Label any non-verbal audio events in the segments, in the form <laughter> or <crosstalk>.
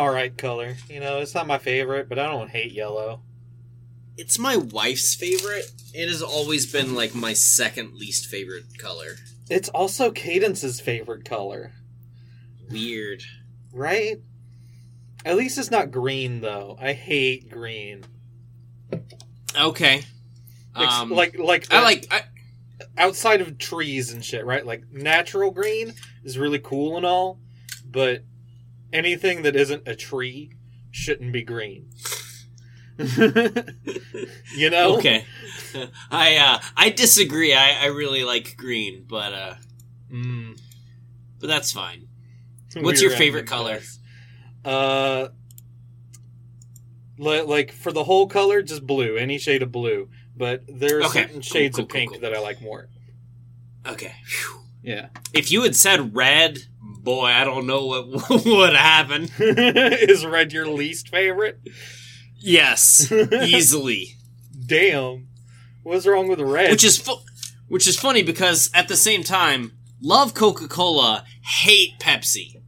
It's an alright color. You know, it's not my favorite, but I don't hate yellow. It's my wife's favorite. It has always been like my second least favorite color. It's also Cadence's favorite color, Weird. right? At least it's not green, though. I hate green. Okay. Um, like, like, I like. I, outside of trees and shit, right? Like natural green is really cool and all, but anything that isn't a tree shouldn't be green. you know? okay. I uh, I disagree. I, I really like green, but uh, Mm. but that's fine. What's your favorite color? Uh, li- like for the whole color, just blue, any shade of blue. But there are Okay. certain shades cool, of cool, pink cool. that I like more. Okay. Phew. Yeah. If you had said red, boy, I don't know what <laughs> would happen. <laughs> Is red your least favorite? Yes, <laughs> easily. Damn. What's wrong with red? Which is fu- which is funny because at the same time, love Coca Cola, hate Pepsi.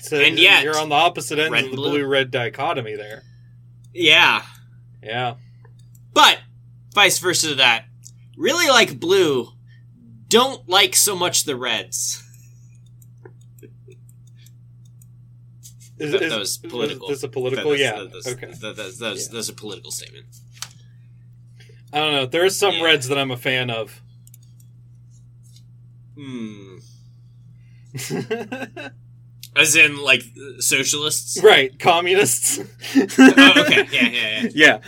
So and yet, you're on the opposite end of the blue. red dichotomy there. Yeah, Yeah. but vice versa to that. Really like blue. Don't like so much the reds. Is, That- is- that was political. Is a political? That- yeah. that's- okay. that- that's, that's, Yeah. that's a political statement. I don't know. There are some Yeah. reds that I'm a fan of. Hmm. <laughs> As in, like socialists. right. Communists. oh, okay. Yeah, yeah, yeah. <laughs> Yeah.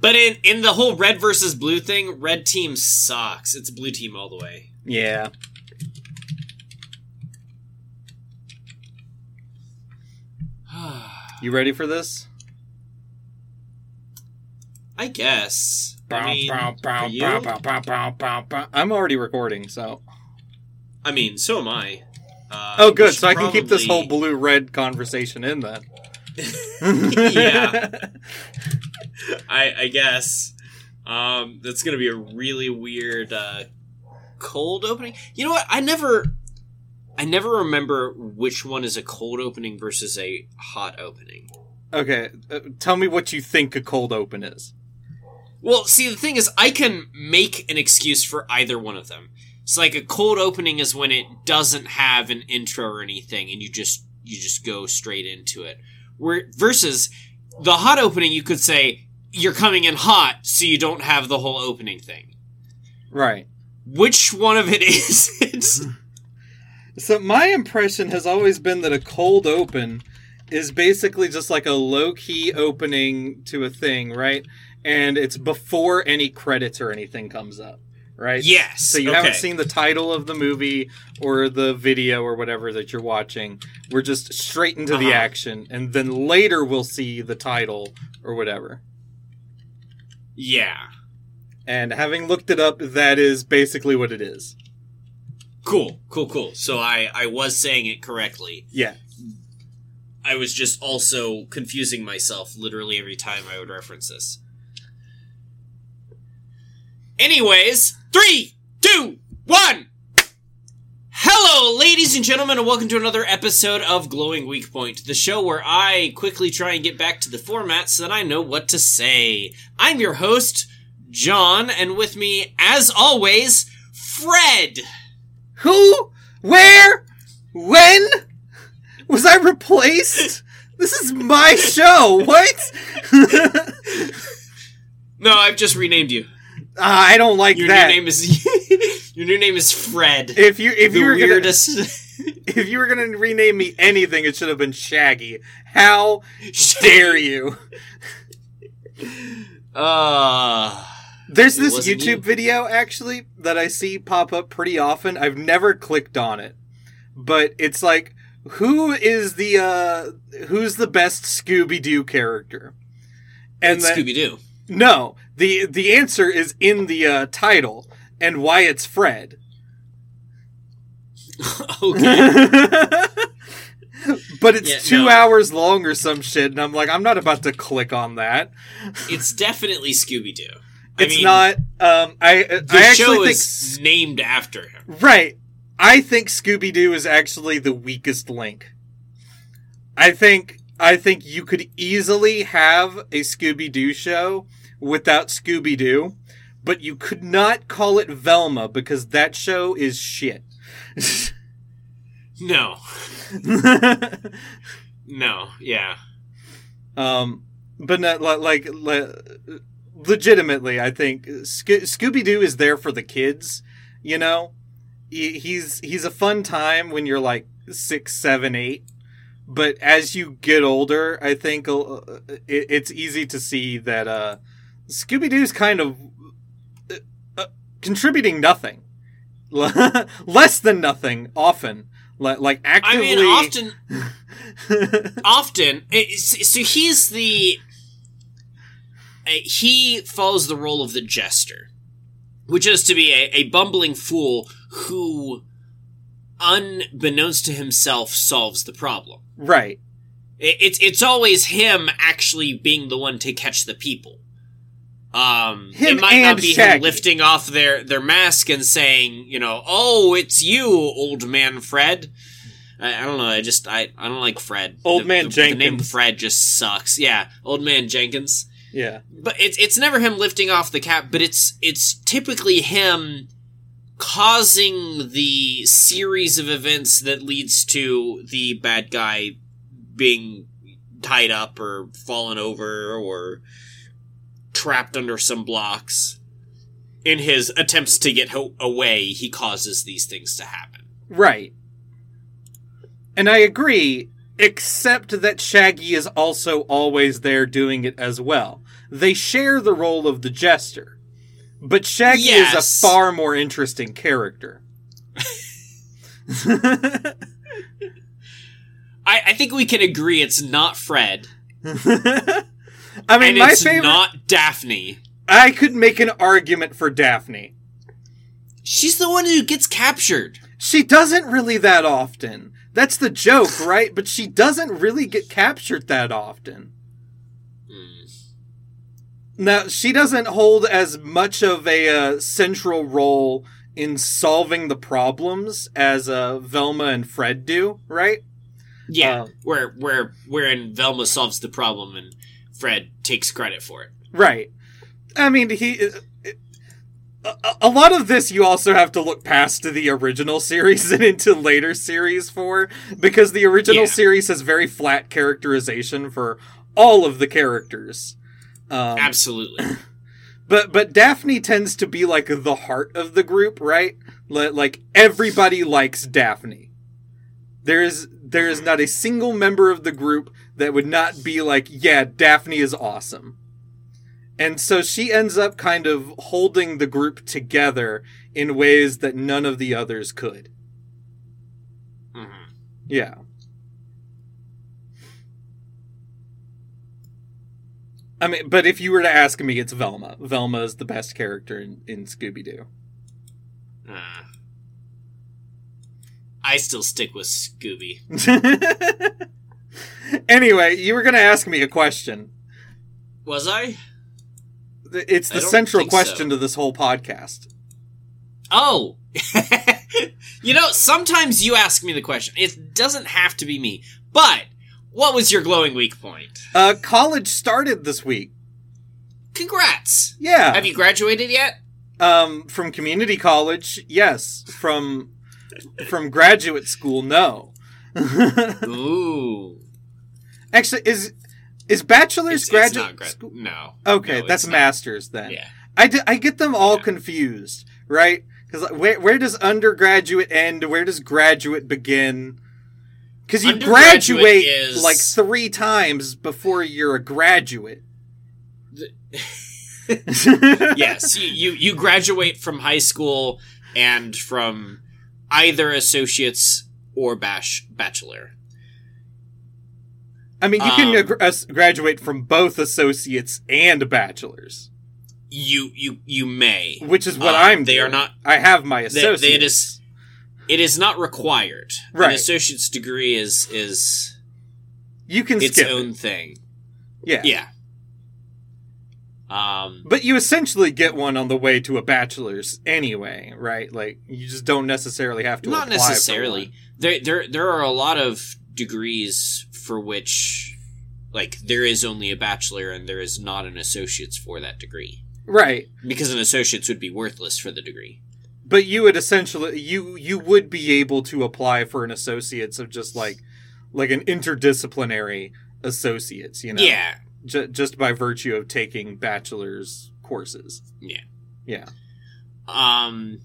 But in in the whole red versus blue thing, red team sucks. It's blue team all the way. Yeah. <sighs> You ready for this? I guess. I mean, I'm already recording, so. I mean, so am I. Uh, Oh, good. So I can keep this whole blue red conversation in then. <laughs> <laughs> yeah, <laughs> I, I guess. Um, that's gonna be a really weird uh, cold opening. You know what? I never, I never remember which one is a cold opening versus a hot opening. okay. Uh, tell me what you think a cold open is. Well, see, the thing is, I can make an excuse for either one of them. It's like a cold opening is when it doesn't have an intro or anything, and you just you just go straight into it. Where versus the hot opening, you could say you're coming in hot, so you don't have the whole opening thing. Right. Which one of it <laughs> is it? <laughs> So my impression has always been that a cold open is basically just like a low key opening to a thing, right? And it's before any credits or anything comes up, right? yes. So you okay. haven't seen the title of the movie or the video or whatever that you're watching. We're just straight into the Uh-huh. action, and then later we'll see the title or whatever. Yeah. And having looked it up, that is basically what it is. Cool. Cool. Cool. So I I was saying it correctly. Yeah. I was just also confusing myself literally every time I would reference this. Anyways, three, two, one. Hello, ladies and gentlemen, and welcome to another episode of Glowing Weak Point, the show where I quickly try and get back to the format so that I know what to say. I'm your host, Jon, and with me, as always, Fred. Who? Where? When? Was I replaced? This is my show. What? <laughs> No, I've just renamed you. Ah, I don't like Your that. new name is <laughs> your new name is Fred. if you if you were weirdest. gonna <laughs> <laughs> if you were gonna rename me anything, it should have been Shaggy. How dare you? Uh, There's this YouTube you. video actually that I see pop up pretty often. I've never clicked on it, but it's like, who is the uh who's the best Scooby Doo character? And Scooby Doo. no, the the answer is in the uh, title and why it's Fred. <laughs> okay. <laughs> but it's Yeah, two no. hours long or some shit, and I'm like, I'm not about to click on that. it's definitely Scooby Doo. It's mean, not. Um, I The I actually show think is named after him. right. I think Scooby Doo is actually the weakest link. I think I think you could easily have a Scooby Doo show without Scooby Doo, but you could not call it Velma because that show is shit. No. <laughs> No. Yeah. um, but not li- like legitimately, I think Sco- Scooby Doo is there for the kids. You know, he's he's a fun time when you're like six, seven, eight. But as you get older, I think uh, it's easy to see that uh, Scooby Doo's kind of uh, uh, contributing nothing, <laughs> less than nothing, often. Li- Like actually. I mean, often, <laughs> often. So he's the. uh, He follows the role of the jester, which is to be a, a bumbling fool who, unbeknownst to himself, solves the problem. right? It, it's it's always him actually being the one to catch the people. Um, Him it might not and be him lifting off their their mask and saying, you know, "Oh, it's you, old man Fred." I, I don't know. I just I, I don't like Fred. Old The- man the, The name Fred just sucks. Yeah, old man Jenkins. Yeah, But it's it's never him lifting off the cap. But it's it's typically him causing the series of events that leads to the bad guy being tied up or fallen over or trapped under some blocks. In his attempts to get ho- away, he causes these things to happen. Right. And I agree, except that Shaggy is also always there doing it as well. They share the role of the jester. But Shaggy Yes. is a far more interesting character. <laughs> I, I think we can agree it's not Fred, <laughs> I mean, and my it's favorite. not Daphne. I could make an argument for Daphne. She's the one who gets captured. She doesn't really that often. That's the joke, <sighs> right? But she doesn't really get captured that often. Hmm. Now, she doesn't hold as much of a uh, central role in solving the problems as uh, Velma and Fred do, right? Yeah, Um, where where wherein Velma solves the problem and Fred takes credit for it. Right. I mean, he. A, a lot of this you also have to look past to the original series and into later series for, because the original Yeah. series has very flat characterization for all of the characters. Um, Absolutely. <laughs> But but Daphne tends to be like the heart of the group, right? Like everybody likes Daphne. There is there is not a single member of the group that would not be like, yeah, Daphne is awesome. And so she ends up kind of holding the group together in ways that none of the others could. Mhm. Yeah. I mean, but if you were to ask me, it's Velma. Velma is the best character in, in Scooby Doo. Uh, I still stick with Scooby. <laughs> anyway, you were going to ask me a question. Was I? It's the central question so. to this whole podcast. Oh. <laughs> you know, sometimes you ask me the question. It doesn't have to be me. But what was your glowing weak point? Uh, college started this week. Congrats. Yeah. Have you graduated yet? Um, from community college, yes. From from graduate school, no. <laughs> Ooh. Actually, is is bachelor's It's, it's graduate not grad. school? No. Okay, No, that's it's not. masters then. Yeah. I, d- I get them all Yeah. confused, right? Because where where does undergraduate end? Where does graduate begin? Because you graduate is- like three times before you're a graduate. <laughs> yes, you, you you graduate from high school and from either associates or bash bachelor. I mean, you can Um, ag- graduate from both associates and bachelors, You you you may. which is what Uh, I'm. they are not- I have my They, associates. they- it is it is not required. An associate's degree is is you can its skip own it. thing. Yeah. Yeah. Um, But you essentially get one on the way to a bachelor's anyway, right? Like you just don't necessarily have to. not necessarily. There, there, there are a lot of degrees for which, like, there is only a bachelor and there is not an associate's for that degree right? because an associate's would be worthless for the degree. But you would essentially you you would be able to apply for an associate's of just like like an interdisciplinary associates, you know? Yeah, J- just by virtue of taking bachelor's courses. Yeah. Yeah. Um,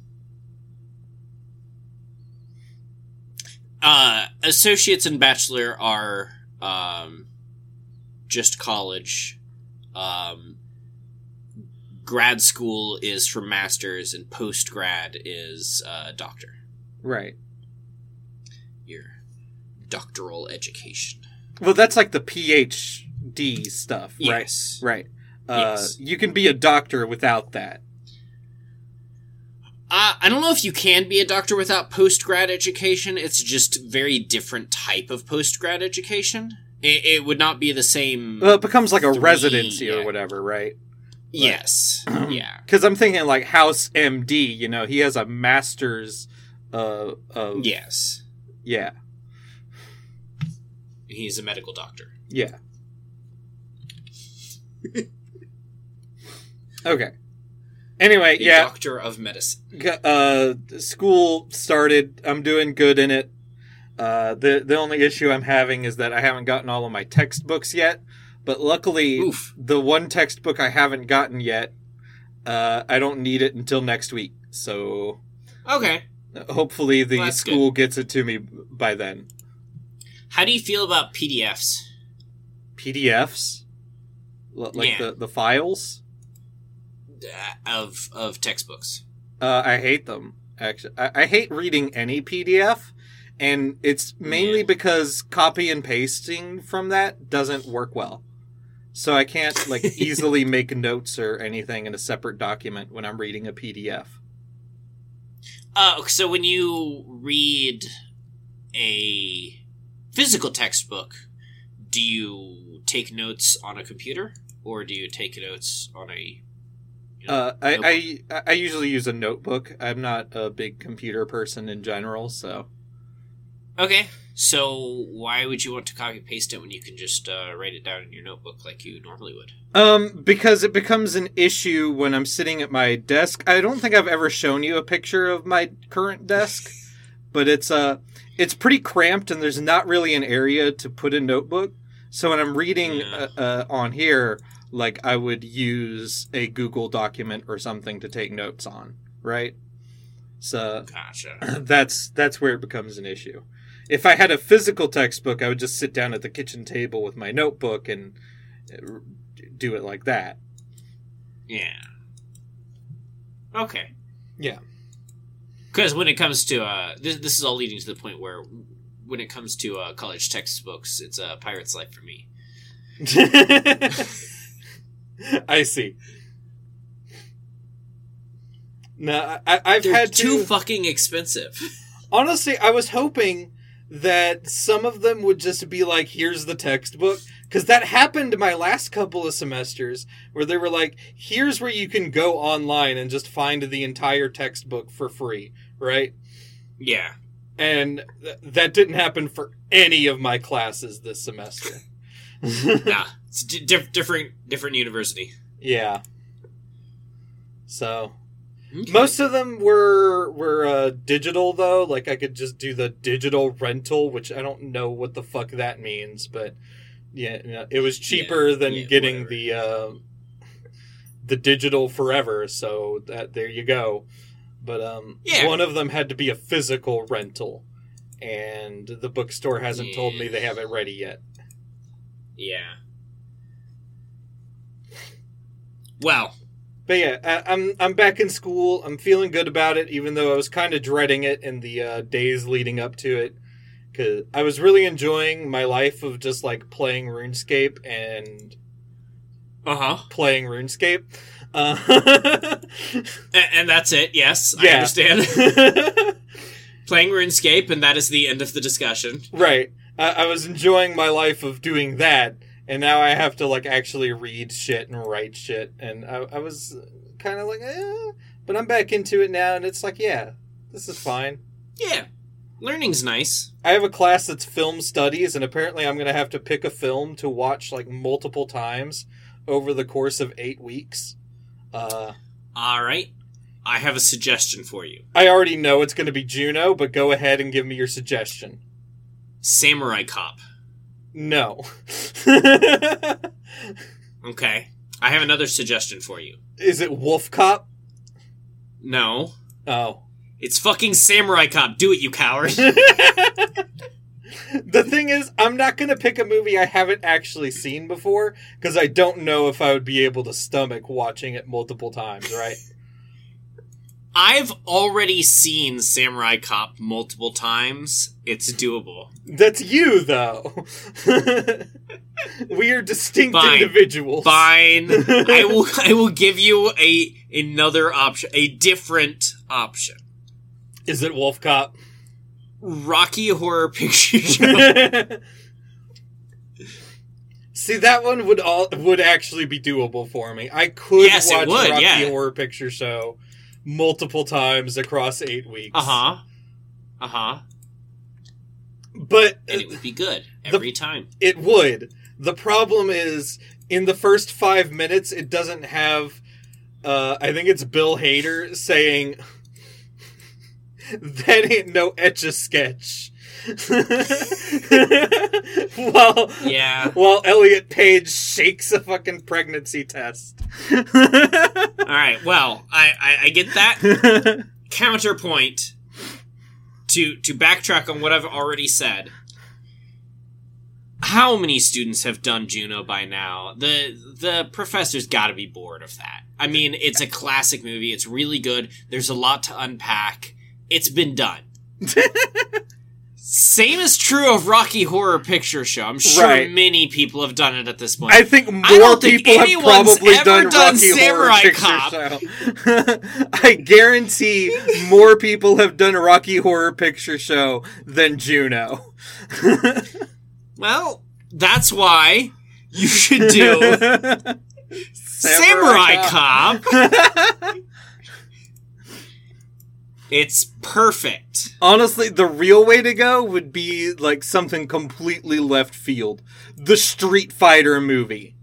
uh, associates and bachelor are um, just college. Um, grad school is for masters, and post grad is uh, doctor. Right. Your doctoral education. Well, that's like the PhD stuff, right? Right. Uh, Yes. You can be a doctor without that. Uh, I don't know if you can be a doctor without post grad education. It's just very different type of post grad education. It, it would not be the same. Well, it becomes like a Three, residency yeah. or whatever, right? yes. <clears throat> yeah. Because I'm thinking like House MD. You know, he has a master's. Uh, of Yes. yeah, He's a medical doctor. yeah. <laughs> okay. Anyway, yeah. doctor of medicine. Uh school started i'm doing good in it uh the the only issue i'm having is that i haven't gotten all of my textbooks yet but luckily Oof. the one textbook i haven't gotten yet uh i don't need it until next week so Okay. hopefully the Well, school gets it to me by then How do you feel about PDFs? pdfs L- like Yeah. the the files of of textbooks. Uh, I hate them. Actually, I, I hate reading any PDF, and it's mainly Yeah. because copy and pasting from that doesn't work well. So I can't like <laughs> easily make notes or anything in a separate document when I'm reading a PDF. Uh, so when you read a physical textbook, do you take notes on a computer or do you take notes on a? You know, Uh, I. I I usually use a notebook. I'm not a big computer person in general, so okay. So why would you want to copy paste it when you can just uh, write it down in your notebook like you normally would? Um, because it becomes an issue when I'm sitting at my desk. I don't think I've ever shown you a picture of my current desk, <laughs> but it's uh it's pretty cramped and there's not really an area to put a notebook. So when I'm reading Yeah. uh, uh, on here, like I would use a Google document or something to take notes on, right? So Gotcha. <clears throat> that's that's where it becomes an issue. If I had a physical textbook, I would just sit down at the kitchen table with my notebook and uh, do it like that. Yeah. Okay. Yeah. Because when it comes to uh, this, this is all leading to the point where when it comes to uh, college textbooks, it's a pirate's life for me. <laughs> <laughs> <laughs> I see. No, I, I've They're had to. too fucking expensive. <laughs> honestly, I was hoping that some of them would just be like, "Here's the textbook," because that happened my last couple of semesters, where they were like, "Here's where you can go online and just find the entire textbook for free," right? yeah. And th- that didn't happen for any of my classes this semester. <laughs> Nah, it's di- different different university. yeah. So Okay. Most of them were were uh, digital though. Like I could just do the digital rental, which I don't know what the fuck that means, but yeah, you know, it was cheaper Yeah, than yeah, getting whatever. the uh, the digital forever. So that there you go. But um, Yeah. one of them had to be a physical rental, and the bookstore hasn't told me they have it ready yet. Yeah. Well, But yeah, I, I'm I'm back in school. I'm feeling good about it, even though I was kind of dreading it in the uh, days leading up to it, because I was really enjoying my life of just like playing RuneScape and uh huh. playing RuneScape. Uh, And, and that's it. Yes, I understand. <laughs> Playing RuneScape, and that is the end of the discussion. right. I, I was enjoying my life of doing that, and now I have to like actually read shit and write shit, and I, I was kind of like, eh, but I'm back into it now, and it's like, yeah, this is fine. Yeah, learning's nice. I have a class that's film studies, and apparently I'm going to have to pick a film to watch like multiple times over the course of eight weeks. Uh, All right, I have a suggestion for you. I already know it's going to be Juno, but go ahead and give me your suggestion. Samurai Cop. No. <laughs> Okay, I have another suggestion for you. Is it Wolf Cop? No, Oh. it's fucking Samurai Cop. Do it, you coward. <laughs> the thing is, I'm not going to pick a movie I haven't actually seen before because I don't know if I would be able to stomach watching it multiple times, right? <laughs> I've already seen Samurai Cop multiple times. It's doable. That's you, though. <laughs> we are distinct Fine. individuals. Fine. <laughs> I will I will give you a another option, a different option. Is it Wolf Cop? Rocky Horror Picture <laughs> Show. See, that one would all would actually be doable for me. I could Yes, watch Rocky yeah. Horror Picture Show multiple times across eight weeks. Uh huh. Uh huh. But And it would be good every time. It would. The problem is, in the first five minutes, it doesn't have. Uh, I think it's Bill Hader saying, <laughs> "That ain't no etch a sketch." <laughs> while Yeah. while Elliot Page shakes a fucking pregnancy test. All right. Well, I, I I get that. Counterpoint to to backtrack on what I've already said. How many students have done Juno by now? The the professor's got to be bored of that. I mean, it's a classic movie. It's really good. There's a lot to unpack. It's been done. <laughs> Same is true of Rocky Horror Picture Show. I'm sure Right. many people have done it at this point. I think more think people have probably ever done, done Rocky Samurai Horror Picture Show. <laughs> I guarantee more people have done Rocky Horror Picture Show than Juno. <laughs> Well, that's why you should do <laughs> Samurai Cop. It's perfect. Honestly, the real way to go would be like something completely left field. The Street Fighter movie.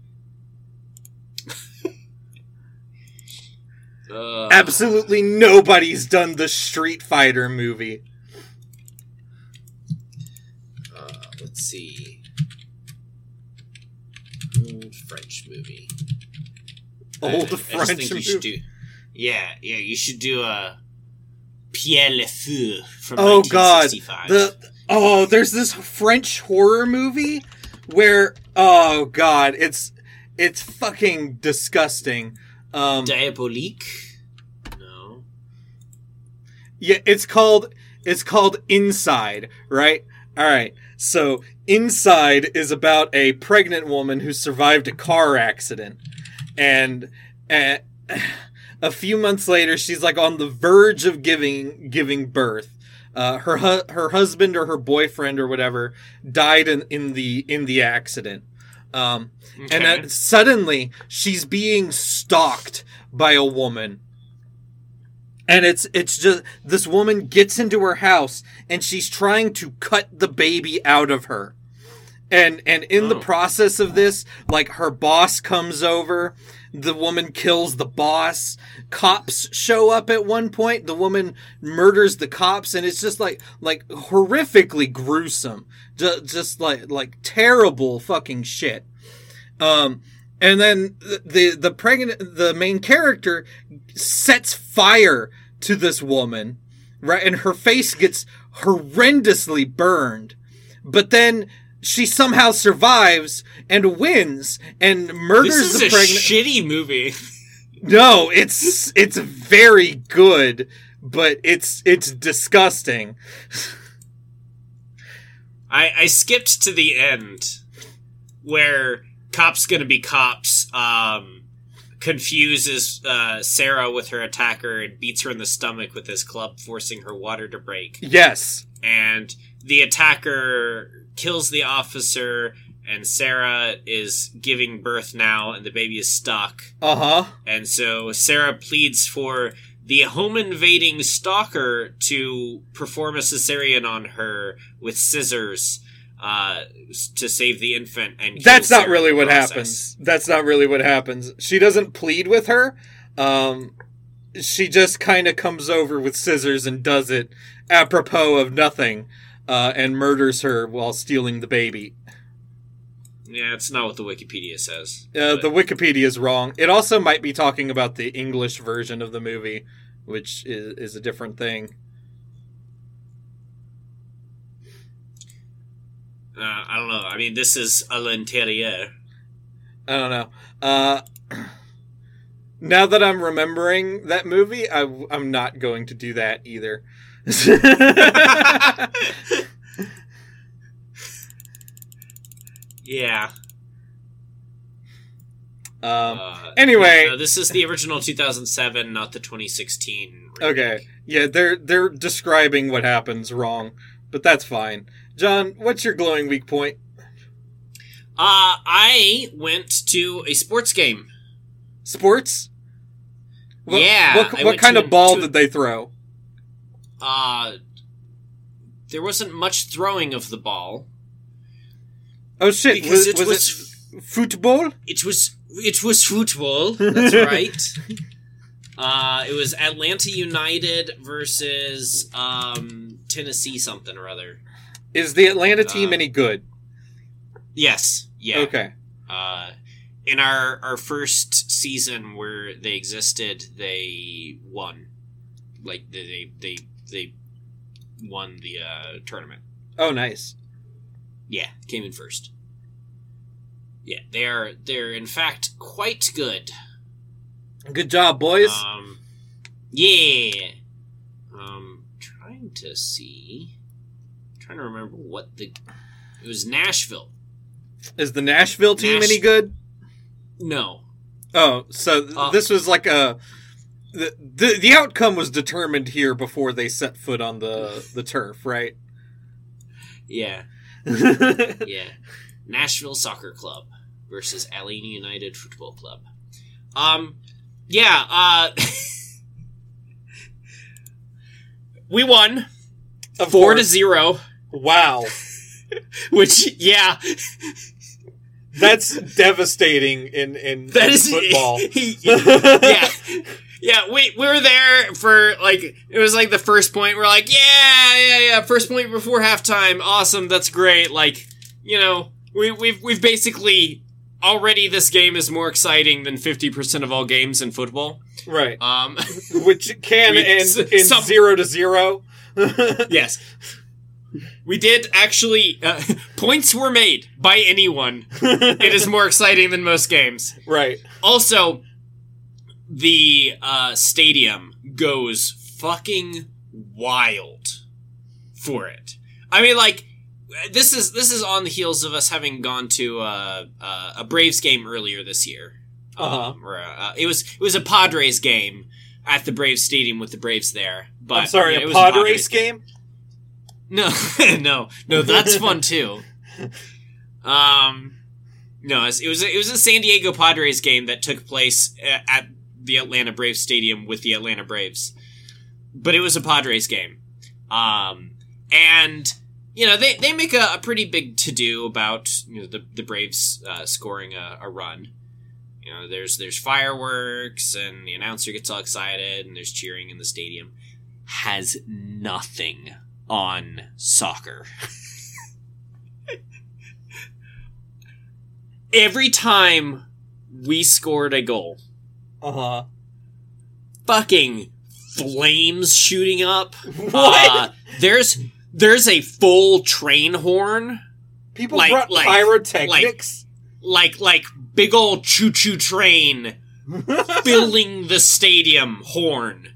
Uh, Absolutely nobody's done the Street Fighter movie. uh, let's see. Old French movie. Old I- I French should movie. do. Yeah, yeah, you should do a Pierre Le Feu from Oh god. The Oh, there's this French horror movie where oh god, it's it's fucking disgusting. Um Diabolique? No. Yeah, it's called it's called Inside, right? All right. So Inside is about a pregnant woman who survived a car accident, and uh, a few months later, she's like on the verge of giving giving birth. Uh, her hu- her husband or her boyfriend or whatever died in, in the in the accident. Um, and then suddenly she's being stalked by a woman and it's it's just this woman gets into her house and she's trying to cut the baby out of her and and in the Oh. process of this like her boss comes over the woman kills the boss. Cops show up at one point. The woman murders the cops and it's just like like horrifically gruesome. Just, just like like terrible fucking shit. Um and then the, the the pregnant the main character sets fire to this woman right? And her face gets horrendously burned. But then she somehow survives and wins and murders This is the pregnant shitty movie. no it's it's very good but it's it's disgusting I, I skipped to the end where cops gonna be cops um, confuses uh, Sarah with her attacker and beats her in the stomach with his club, forcing her water to break. yes And the attacker kills the officer and Sarah is giving birth now, and the baby is stuck. Uh huh. And so Sarah pleads for the home invading stalker to perform a cesarean on her with scissors uh, to save the infant. And That's not really what process. happens. That's not really what happens. She doesn't plead with her. Um, she just kind of comes over with scissors and does it apropos of nothing, uh, and murders her while stealing the baby. Yeah, it's not what the Wikipedia says. Uh, the Wikipedia is wrong. It also might be talking about the English version of the movie, which is, is a different thing. uh, I don't know. I mean, this is à l'intérieur. I don't know. Uh, <clears throat> now that I'm remembering that movie, I, am not going to do that either. Yeah. um, Uh, anyway. no, this is the original 2007, not the 2016. remake. okay, yeah, they're they're describing what happens wrong, but that's fine. Jon, what's your glowing weak point? Uh, I went to a sports game. Sports. What, Yeah, What, what kind of ball to- did they throw? Uh, there wasn't much throwing of the ball. Oh shit! Because Was, it was was- it football? It was it was football. That's <laughs> right. Uh, it was Atlanta United versus um, Tennessee something or other. Is the Atlanta team Uh, any good? Yes. Yeah. Okay. Uh, in our our first season where they existed, they won. Like they they they won the uh, tournament. Oh, nice. Yeah, came in first. Yeah, they are they're in fact quite good. Good job, boys. Um, yeah. Um, trying to see, trying to remember what the it was Nashville. Is the Nashville team Nash- any good? No, Oh, so th- Uh, this was like a the, the the outcome was determined here before they set foot on the the turf, right? yeah, <laughs> yeah. Nashville Soccer Club versus Atlanta United Football Club. Um, yeah. Uh, <laughs> we won Of four to zero. Wow, <laughs> Which, yeah, that's devastating in in, that in is football. yeah. Yeah, we we were there for like it was like the first point. We're like, yeah, yeah, yeah. First point before halftime. Awesome, that's great. Like, you know, we we've we've basically already this game is more exciting than fifty percent of all games in football. right, Um, <laughs> which can We- end in some- zero to zero. <laughs> yes, we did actually. Uh, <laughs> points were made by anyone. It is more exciting than most games. right. Also, the uh, stadium goes fucking wild for it. I mean, like this is this is on the heels of us having gone to uh, uh, a Braves game earlier this year. Uh-huh. Um, or, uh, it was it was a Padres game at the Braves Stadium with the Braves there. But I'm sorry, yeah, a it was Padres game. no, <laughs> no, no. That's fun too. <laughs> Um, no, it was it was a, it was a San Diego Padres game that took place at the Atlanta Braves stadium with the Atlanta Braves, but it was a Padres game. Um, and you know they they make a, a pretty big to do about you know the the Braves uh, scoring a, a run. You know, there's there's fireworks and the announcer gets all excited and there's cheering in the stadium. Has nothing on soccer. <laughs> Every time we scored a goal, Uh huh. fucking flames shooting up. <laughs> What? Uh, there's there's a full train horn, People like- brought like- pyrotechnics. like like big old choo choo train <laughs> filling the stadium horn.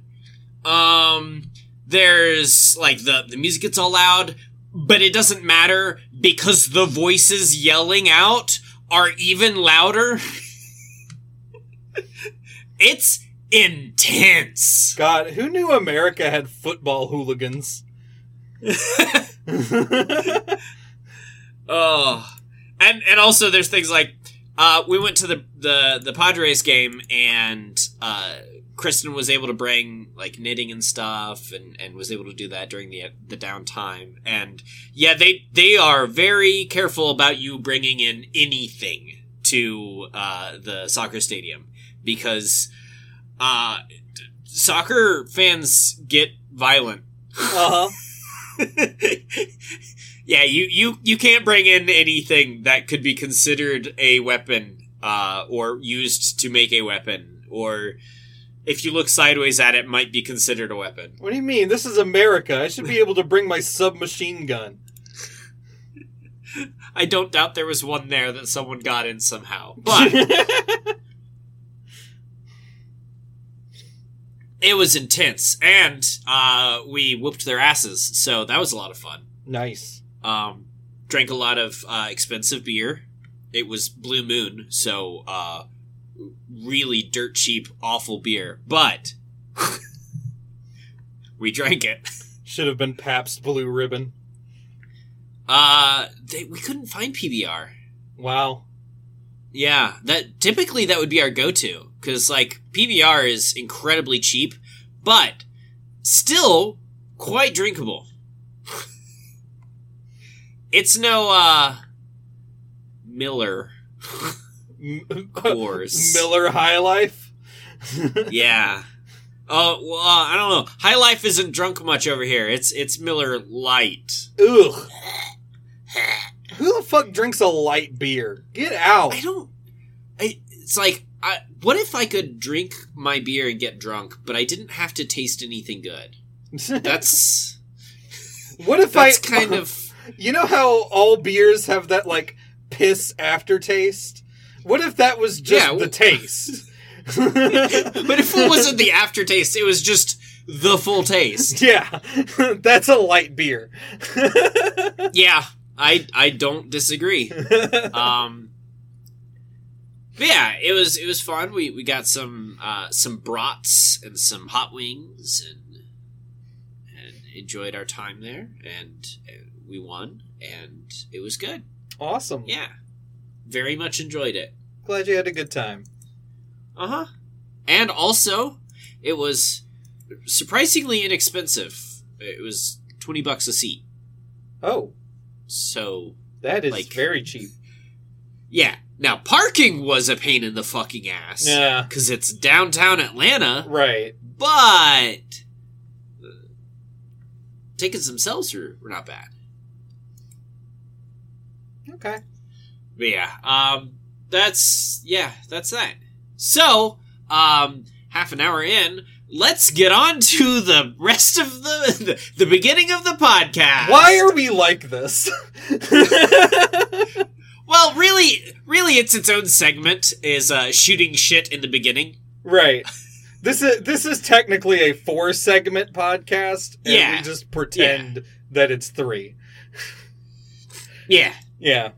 Um, there's like the the music gets all loud, but it doesn't matter because the voices yelling out are even louder. <laughs> it's intense. God, who knew America had football hooligans? <laughs> Oh, and and also there's things like uh, we went to the the the Padres game and uh, Kristen was able to bring like knitting and stuff and, and was able to do that during the the downtime and yeah they they are very careful about you bringing in anything to uh, the soccer stadium because uh, soccer fans get violent Uh huh. <laughs> yeah, you, you, you can't bring in anything that could be considered a weapon, uh, or used to make a weapon, or if you look sideways at it, might be considered a weapon. What do you mean? This is America. I should be able to bring my submachine gun. <laughs> I don't doubt there was one there that someone got in somehow, <laughs> but it was intense, and uh, we whooped their asses, so that was a lot of fun. nice. Um, drank a lot of uh, expensive beer. It was Blue Moon, so uh, really dirt cheap, awful beer. But <laughs> we drank it. Should have been Pabst Blue Ribbon. Uh, they, we couldn't find PBR. Wow. Yeah, that typically that would be our go-to because like PBR is incredibly cheap, but still quite drinkable. <laughs> it's no uh Miller <laughs> Coors. Miller High Life. <laughs> yeah. Oh well, uh, I don't know. High Life isn't drunk much over here. It's it's Miller Lite. Ugh. Who the fuck drinks a light beer? Get out. I don't. I, it's like, I, what if I could drink my beer and get drunk, but I didn't have to taste anything good? That's <laughs> what if that's I kind of. <laughs> You know how all beers have that like piss aftertaste? What if that was just Yeah, the taste? <laughs> But if it wasn't the aftertaste, it was just the full taste. yeah, that's a light beer. Yeah, I I don't disagree. Um, but yeah, it was it was fun. We we got some uh, some brats and some hot wings and and enjoyed our time there, and, and we won, and it was good. awesome. Yeah, very much enjoyed it. Glad you had a good time. Uh huh. And also, it was surprisingly inexpensive. It was twenty bucks a seat. Oh, So that is Like- very cheap. yeah. Now parking was a pain in the fucking ass. Yeah, because it's downtown Atlanta, right. but tickets themselves were, were not bad. Okay. But yeah, um, that's yeah, that's that. So, um, half an hour in, let's get on to the rest of the the, the beginning of the podcast. Why are we like this? <laughs> Well, really, really, it's its own segment. Is uh, shooting shit in the beginning. right. This is this is technically a four segment podcast, and Yeah. we just pretend that it's three. <laughs> Yeah. Yeah.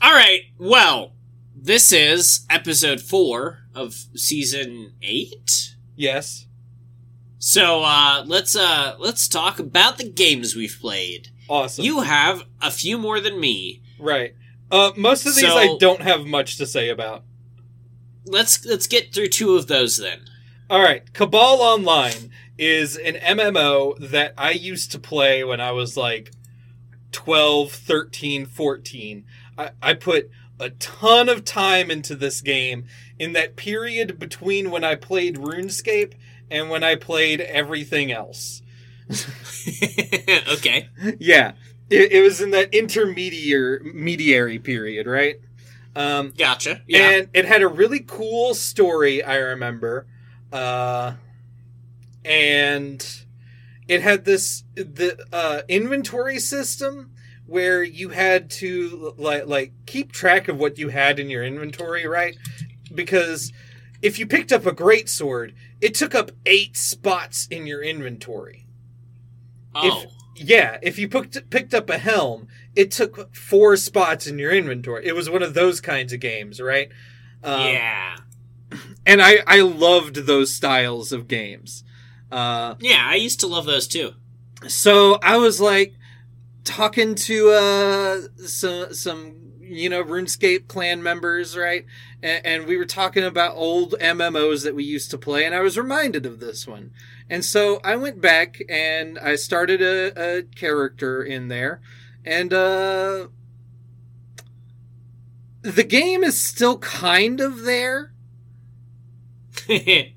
All right. Well, this is episode four of season eight. Yes. So uh, let's uh, let's talk about the games we've played. Awesome. You have a few more than me. right. Uh, most of these So- I don't have much to say about. Let's let's get through two of those then. All right, Cabal Online is an MMO that I used to play when I was like 12, 13, 14. I, I put a ton of time into this game in that period between when I played RuneScape and when I played everything else. <laughs> okay. <laughs> yeah, it, it was in that intermediary mediary period, right? Um, Gotcha. Yeah. and it had a really cool story i remember uh and it had this the uh inventory system where you had to like like keep track of what you had in your inventory right because if you picked up a great sword it took up eight spots in your inventory oh. Yeah, if you picked picked up a helm, it took four spots in your inventory. It was one of those kinds of games, right? Um, yeah. and I I loved those styles of games. Uh, Yeah. I used to love those too. so I was like, talking to uh some some you know RuneScape clan members, right? And, and we were talking about old MMOs that we used to play, and I was reminded of this one. And so I went back and I started a, a character in there, and uh, the game is still kind of there. <laughs>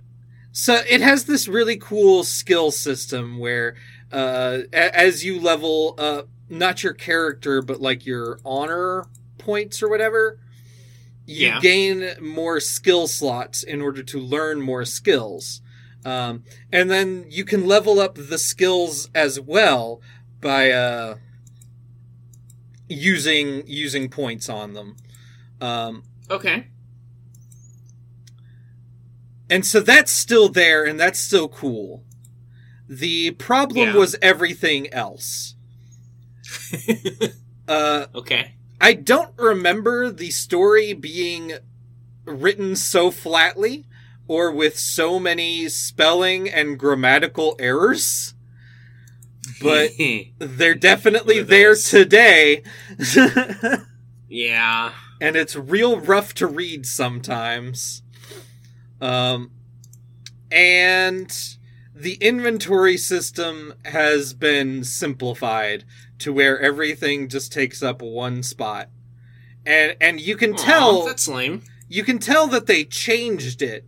So it has this really cool skill system where, uh, as you level up, not your character, but like your honor points or whatever, you Yeah. gain more skill slots in order to learn more skills. Um, and then you can level up the skills as well by uh, using using points on them. Um, okay. And so that's still there and that's still cool. The problem Yeah. was everything else. <laughs> Uh, okay. I don't remember the story being written so flatly or with so many spelling and grammatical errors, but <laughs> they're definitely there today. <laughs> yeah. and it's real rough to read sometimes. Um, and the inventory system has been simplified to where everything just takes up one spot. And and you can Aw, tell that's lame. you can tell that they changed it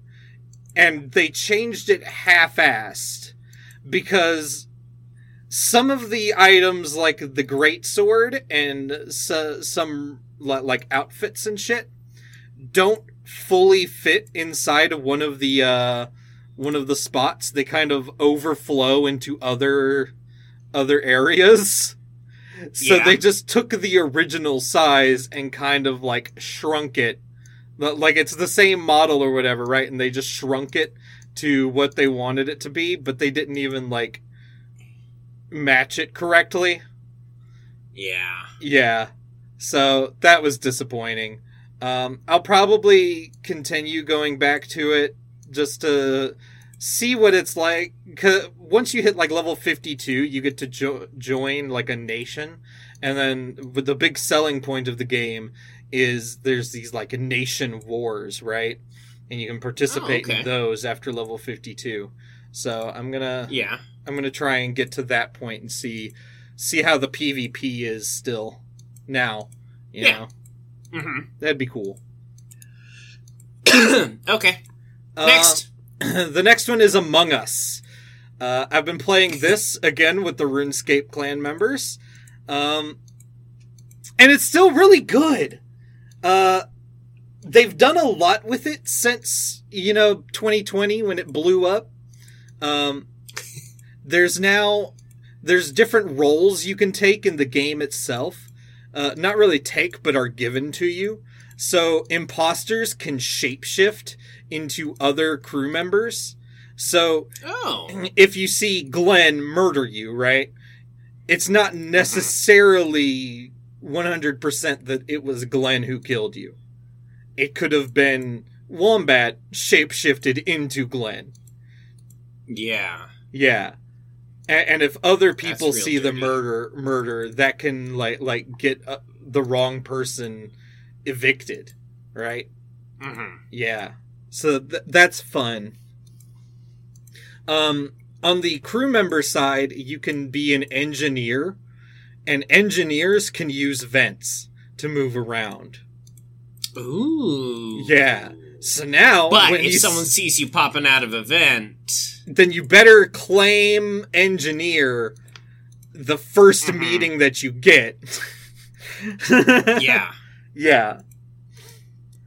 and they changed it half-assed because some of the items like the great sword and so, some like outfits and shit don't fully fit inside of one of the uh one of the spots they kind of overflow into other other areas so Yeah. they just took the original size and kind of like shrunk it like it's the same model or whatever right and they just shrunk it to what they wanted it to be but they didn't even like match it correctly Yeah. yeah so that was disappointing um i'll probably continue going back to it just to see what it's like. Cause once you hit like level 52 you get to jo- join like a nation and then with the big selling point of the game is there's these like nation wars right and you can participate Oh, okay. in those after level 52 so i'm gonna Yeah. I'm gonna try and get to that point and see see how the PvP is still now. You Yeah. know, hmm that'd be cool. <coughs> okay. Uh, Next. <coughs> the next one is Among Us. Uh, I've been playing this again with the RuneScape clan members, um, and it's still really good. Uh, they've done a lot with it since you know 2020 when it blew up. Um, there's now there's different roles you can take in the game itself. Uh, not really take, but are given to you. So imposters can shapeshift into other crew members. So oh. <clears throat> if you see Glenn murder you, right? It's not necessarily 100% that it was Glenn who killed you. It could have been Wombat shapeshifted into Glenn. Yeah. Yeah. And, and if other people see the murder murder that can like like get uh, the wrong person evicted, right? hmm Yeah. So th- that's fun. Um, on the crew member side, you can be an engineer, and engineers can use vents to move around. Ooh. Yeah. So now, But when if you someone sees you popping out of a vent, then you better claim engineer the 1st Mhm. meeting that you get. <laughs> yeah, yeah.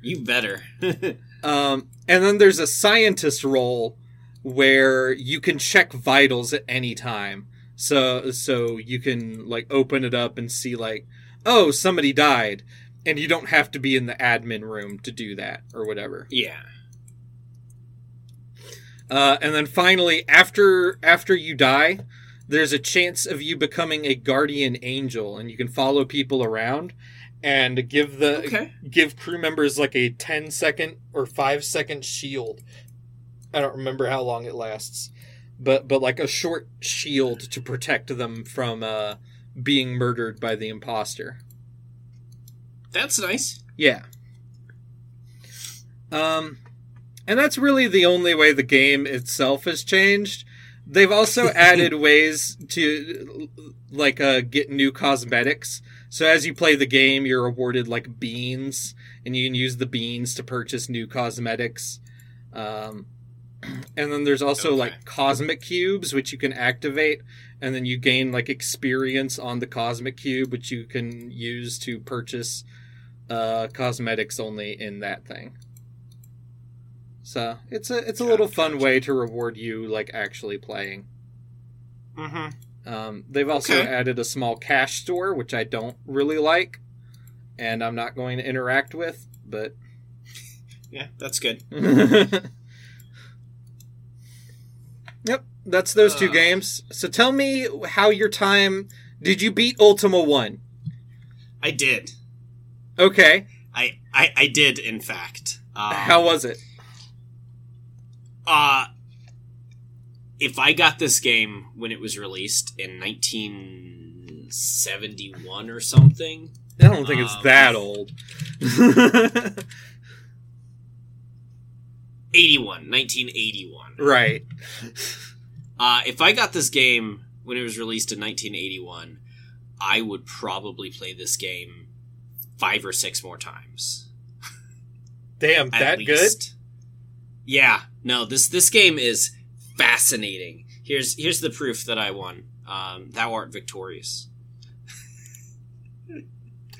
you better. <laughs> Um, and then there's a scientist role where you can check vitals at any time. So so you can like open it up and see like, oh, somebody died, and you don't have to be in the admin room to do that or whatever. yeah. Uh, and then finally, after after you die, there's a chance of you becoming a guardian angel, and you can follow people around and give the Okay. give crew members like a 10 second or 5 second shield. I don't remember how long it lasts, but but like a short shield to protect them from uh, being murdered by the imposter. That's nice. Yeah. Um, and that's really the only way the game itself has changed. They've also <laughs> added ways to like uh, get new cosmetics. So as you play the game, you're awarded like beans, and you can use the beans to purchase new cosmetics. Um, and then there's also Okay. like cosmic cubes, which you can activate, and then you gain like experience on the cosmic cube, which you can use to purchase uh, cosmetics only in that thing. So it's a it's a little fun way to reward you like actually playing. Mm-hmm. Um, they've also Okay. added a small cash store, which I don't really like, and I'm not going to interact with. But <laughs> Yeah, that's good. <laughs> yep, that's those two Uh. games. So tell me how your time. Did you beat Ultima One? I did. Okay, I I, I did, in fact. Um, how was it? Uh, if I got this game when it was released in 1971 or something, I don't think it's um, that old. <laughs> 81, 1981. right. Uh, if I got this game when it was released in 1981, I would probably play this game five or six more times. Damn, at that good? Yeah, no this this game is fascinating. Here's here's the proof that I won. Um, thou art victorious. <laughs>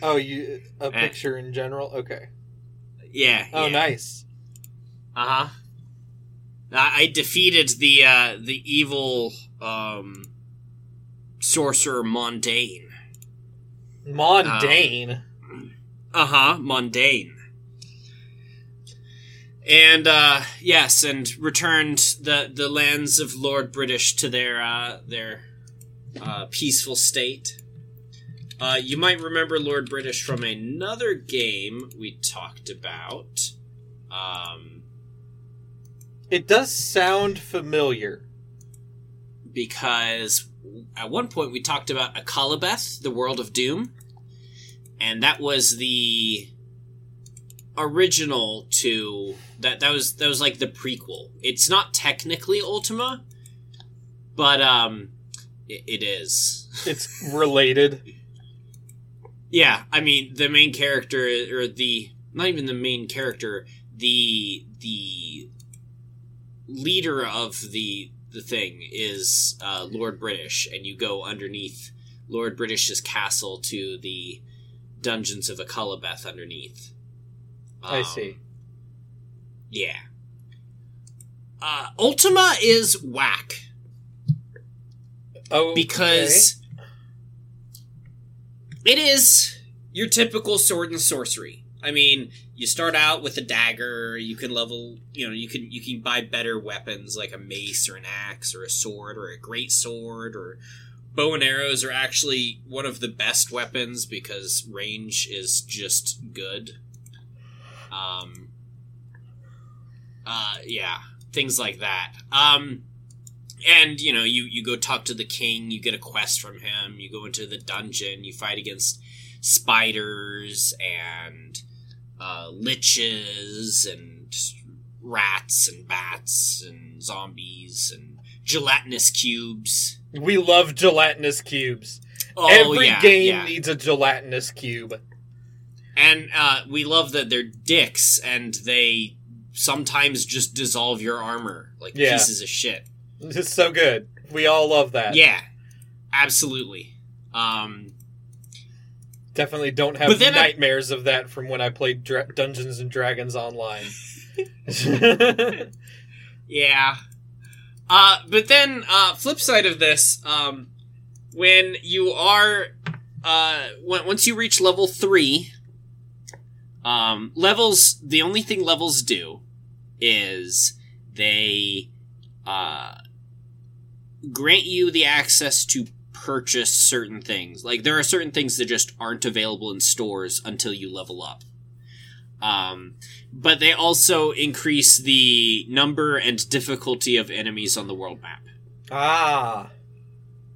Oh, you a Eh. picture in general? Okay. Yeah. Oh, yeah. nice. Uh huh. I, I defeated the uh, the evil um, sorcerer Mondain. Mondain. Uh huh, Mondain. And uh, yes, and returned the the lands of Lord British to their uh, their uh, peaceful state. Uh, you might remember Lord British from another game we talked about. Um, it does sound familiar. because at one point we talked about Akalabeth, the world of Doom, and that was the original to that that was that was like the prequel. It's not technically Ultima, but um it, it is. It's related. Yeah, I mean the main character or the not even the main character, the the leader of the the thing is uh, Lord British, and you go underneath Lord British's castle to the dungeons of Akalabeth underneath. I Um, see. Yeah. Uh, Ultima is whack Oh, because it is your typical sword and sorcery. I mean, you start out with a dagger. You can level, you know, you can you can buy better weapons like a mace or an axe or a sword or a great sword or bow and arrows are actually one of the best weapons because range is just good. Um. Uh, yeah, things like that. Um, and you know you you go talk to the king you get a quest from him you go into the dungeon you fight against spiders and uh, liches and rats and bats and zombies and gelatinous cubes We love gelatinous cubes. oh Every yeah, game yeah. needs a gelatinous cube. and uh, we love that they're dicks and they sometimes just dissolve your armor like Yeah. pieces of shit It's so good. We all love that. yeah absolutely um Definitely don't have But then I- nightmares of that from when I played Dra- Dungeons and Dragons online. <laughs> Yeah. Uh, but then, uh, flip side of this, um, when you are, uh, when, once you reach level three, um, levels, the only thing levels do is they, uh, grant you the access to purchase certain things. Like, there are certain things that just aren't available in stores until you level up. Um, but they also increase the number and difficulty of enemies on the world map. ah.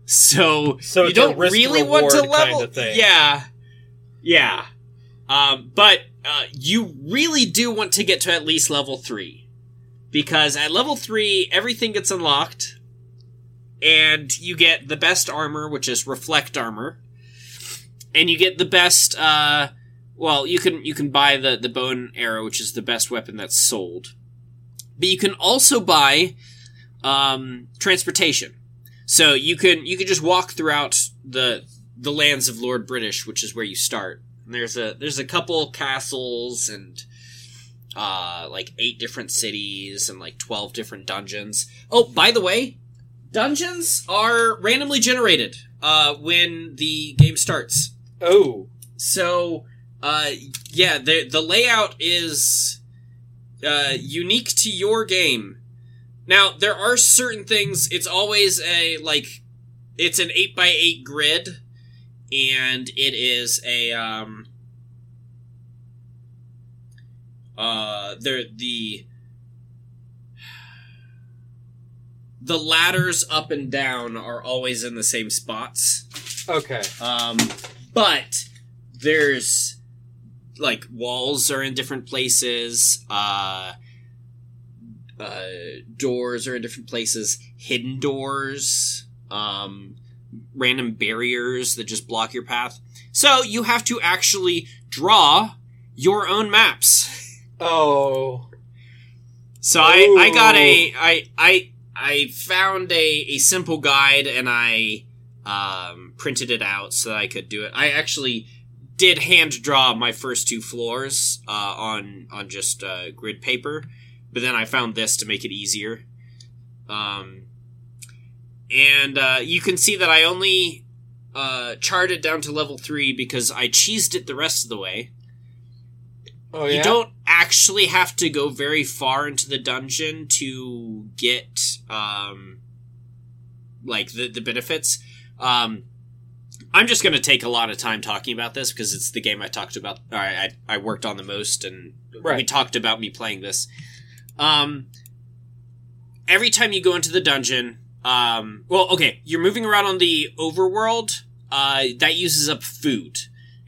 So, So you don't really want to level. kinda thing. Yeah, yeah. Um, but uh, you really do want to get to at least level three, because at level three everything gets unlocked, and you get the best armor, which is reflect armor, and you get the best. Uh, well, you can you can buy the the bow and arrow, which is the best weapon that's sold, but you can also buy um, transportation. So you can you can just walk throughout the the lands of Lord British, which is where you start. And there's a there's a couple castles and uh like eight different cities and like 12 different dungeons. Oh, by the way, dungeons are randomly generated uh when the game starts. Oh, So, uh, yeah, the the layout is uh, unique to your game. Now, there are certain things. It's always a like, it's an eight by eight grid, and it is a um. Uh, there the the ladders up and down are always in the same spots. okay. Um, but there's like walls are in different places. Uh, uh, doors are in different places. Hidden doors. Um, random barriers that just block your path. So you have to actually draw your own maps. Oh, So I, I got a. I I I found a, a simple guide and I um, printed it out so that I could do it. I actually did hand draw my first two floors uh, on on just uh, grid paper, but then I found this to make it easier. Um, and uh, you can see that I only uh, charted down to level three because I cheesed it the rest of the way. Oh yeah. You don't actually have to go very far into the dungeon to get um like the the benefits. Um I'm just going to take a lot of time talking about this because it's the game I talked about or I I, I worked on the most and we talked about me playing this. Um every time you go into the dungeon, um well okay, you're moving around on the overworld, uh that uses up food.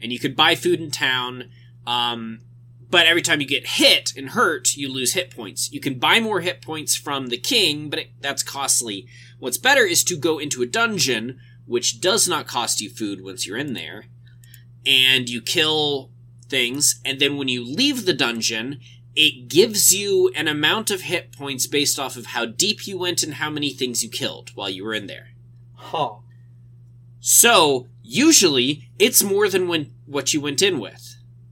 And you could buy food in town. Um but every time you get hit and hurt, you lose hit points. You can buy more hit points from the king, but it, that's costly. What's better is to go into a dungeon, which does not cost you food once you're in there, and you kill things, and then when you leave the dungeon, it gives you an amount of hit points based off of how deep you went and how many things you killed while you were in there. Huh. So, usually, it's more than when, what you went in with.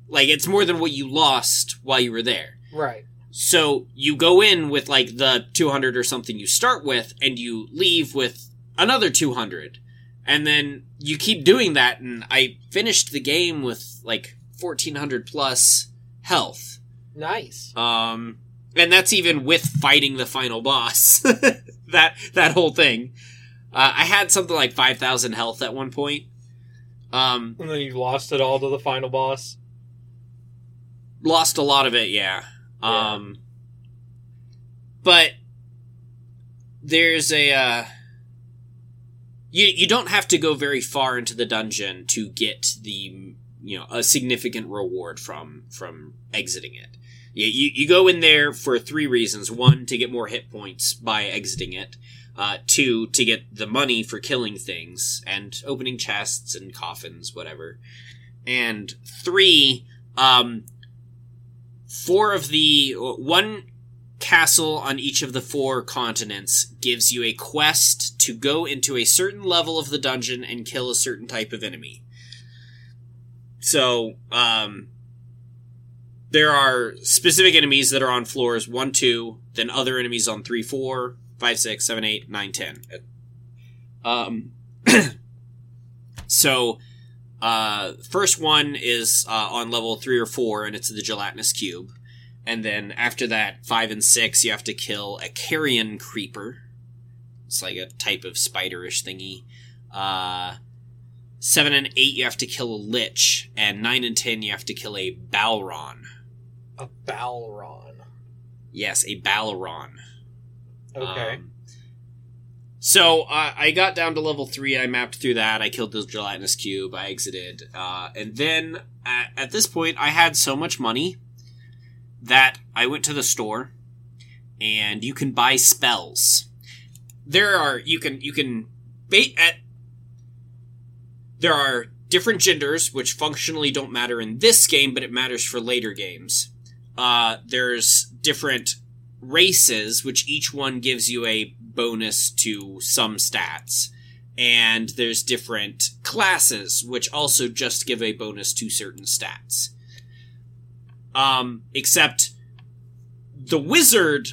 Like, it's more than what you lost while you were there. Right. So, you go in with, like, the 200 or something you start with, and you leave with another 200. And then you keep doing that, and I finished the game with, like, 1400 plus health. Nice. Um, and that's even with fighting the final boss. <laughs> that that whole thing. Uh, I had something like five thousand health at one point. Um, And then you lost it all to the final boss. Lost a lot of it, yeah. Yeah. Um, but there's a uh, you you don't have to go very far into the dungeon to get the you know a significant reward from from exiting it. You, you, you go in there for three reasons: one, to get more hit points by exiting it; uh, two, to get the money for killing things and opening chests and coffins, whatever; and three, um, four of the one castle on each of the four continents gives you a quest to go into a certain level of the dungeon and kill a certain type of enemy. So, um, there are specific enemies that are on floors 1, 2, then other enemies on 3, 4, 5, 6, 7, 8, 9, 10. Um, <clears throat> so, uh, first one is uh, on level 3 or 4, and it's the gelatinous cube. And then after that, 5 and 6, you have to kill a carrion creeper. It's like a type of spiderish thingy. Uh, 7 and 8, you have to kill a lich. And 9 and 10, you have to kill a Balron. A Balron. Yes, a Balron. Okay. Um, So uh, I got down to level three. I mapped through that. I killed the gelatinous cube. I exited, uh, and then at, at this point, I had so much money that I went to the store, and you can buy spells. There are you can you can bait at. There are different genders which functionally don't matter in this game, but it matters for later games. Uh, there's different races, which each one gives you a bonus to some stats. And there's different classes, which also just give a bonus to certain stats. Um, except the wizard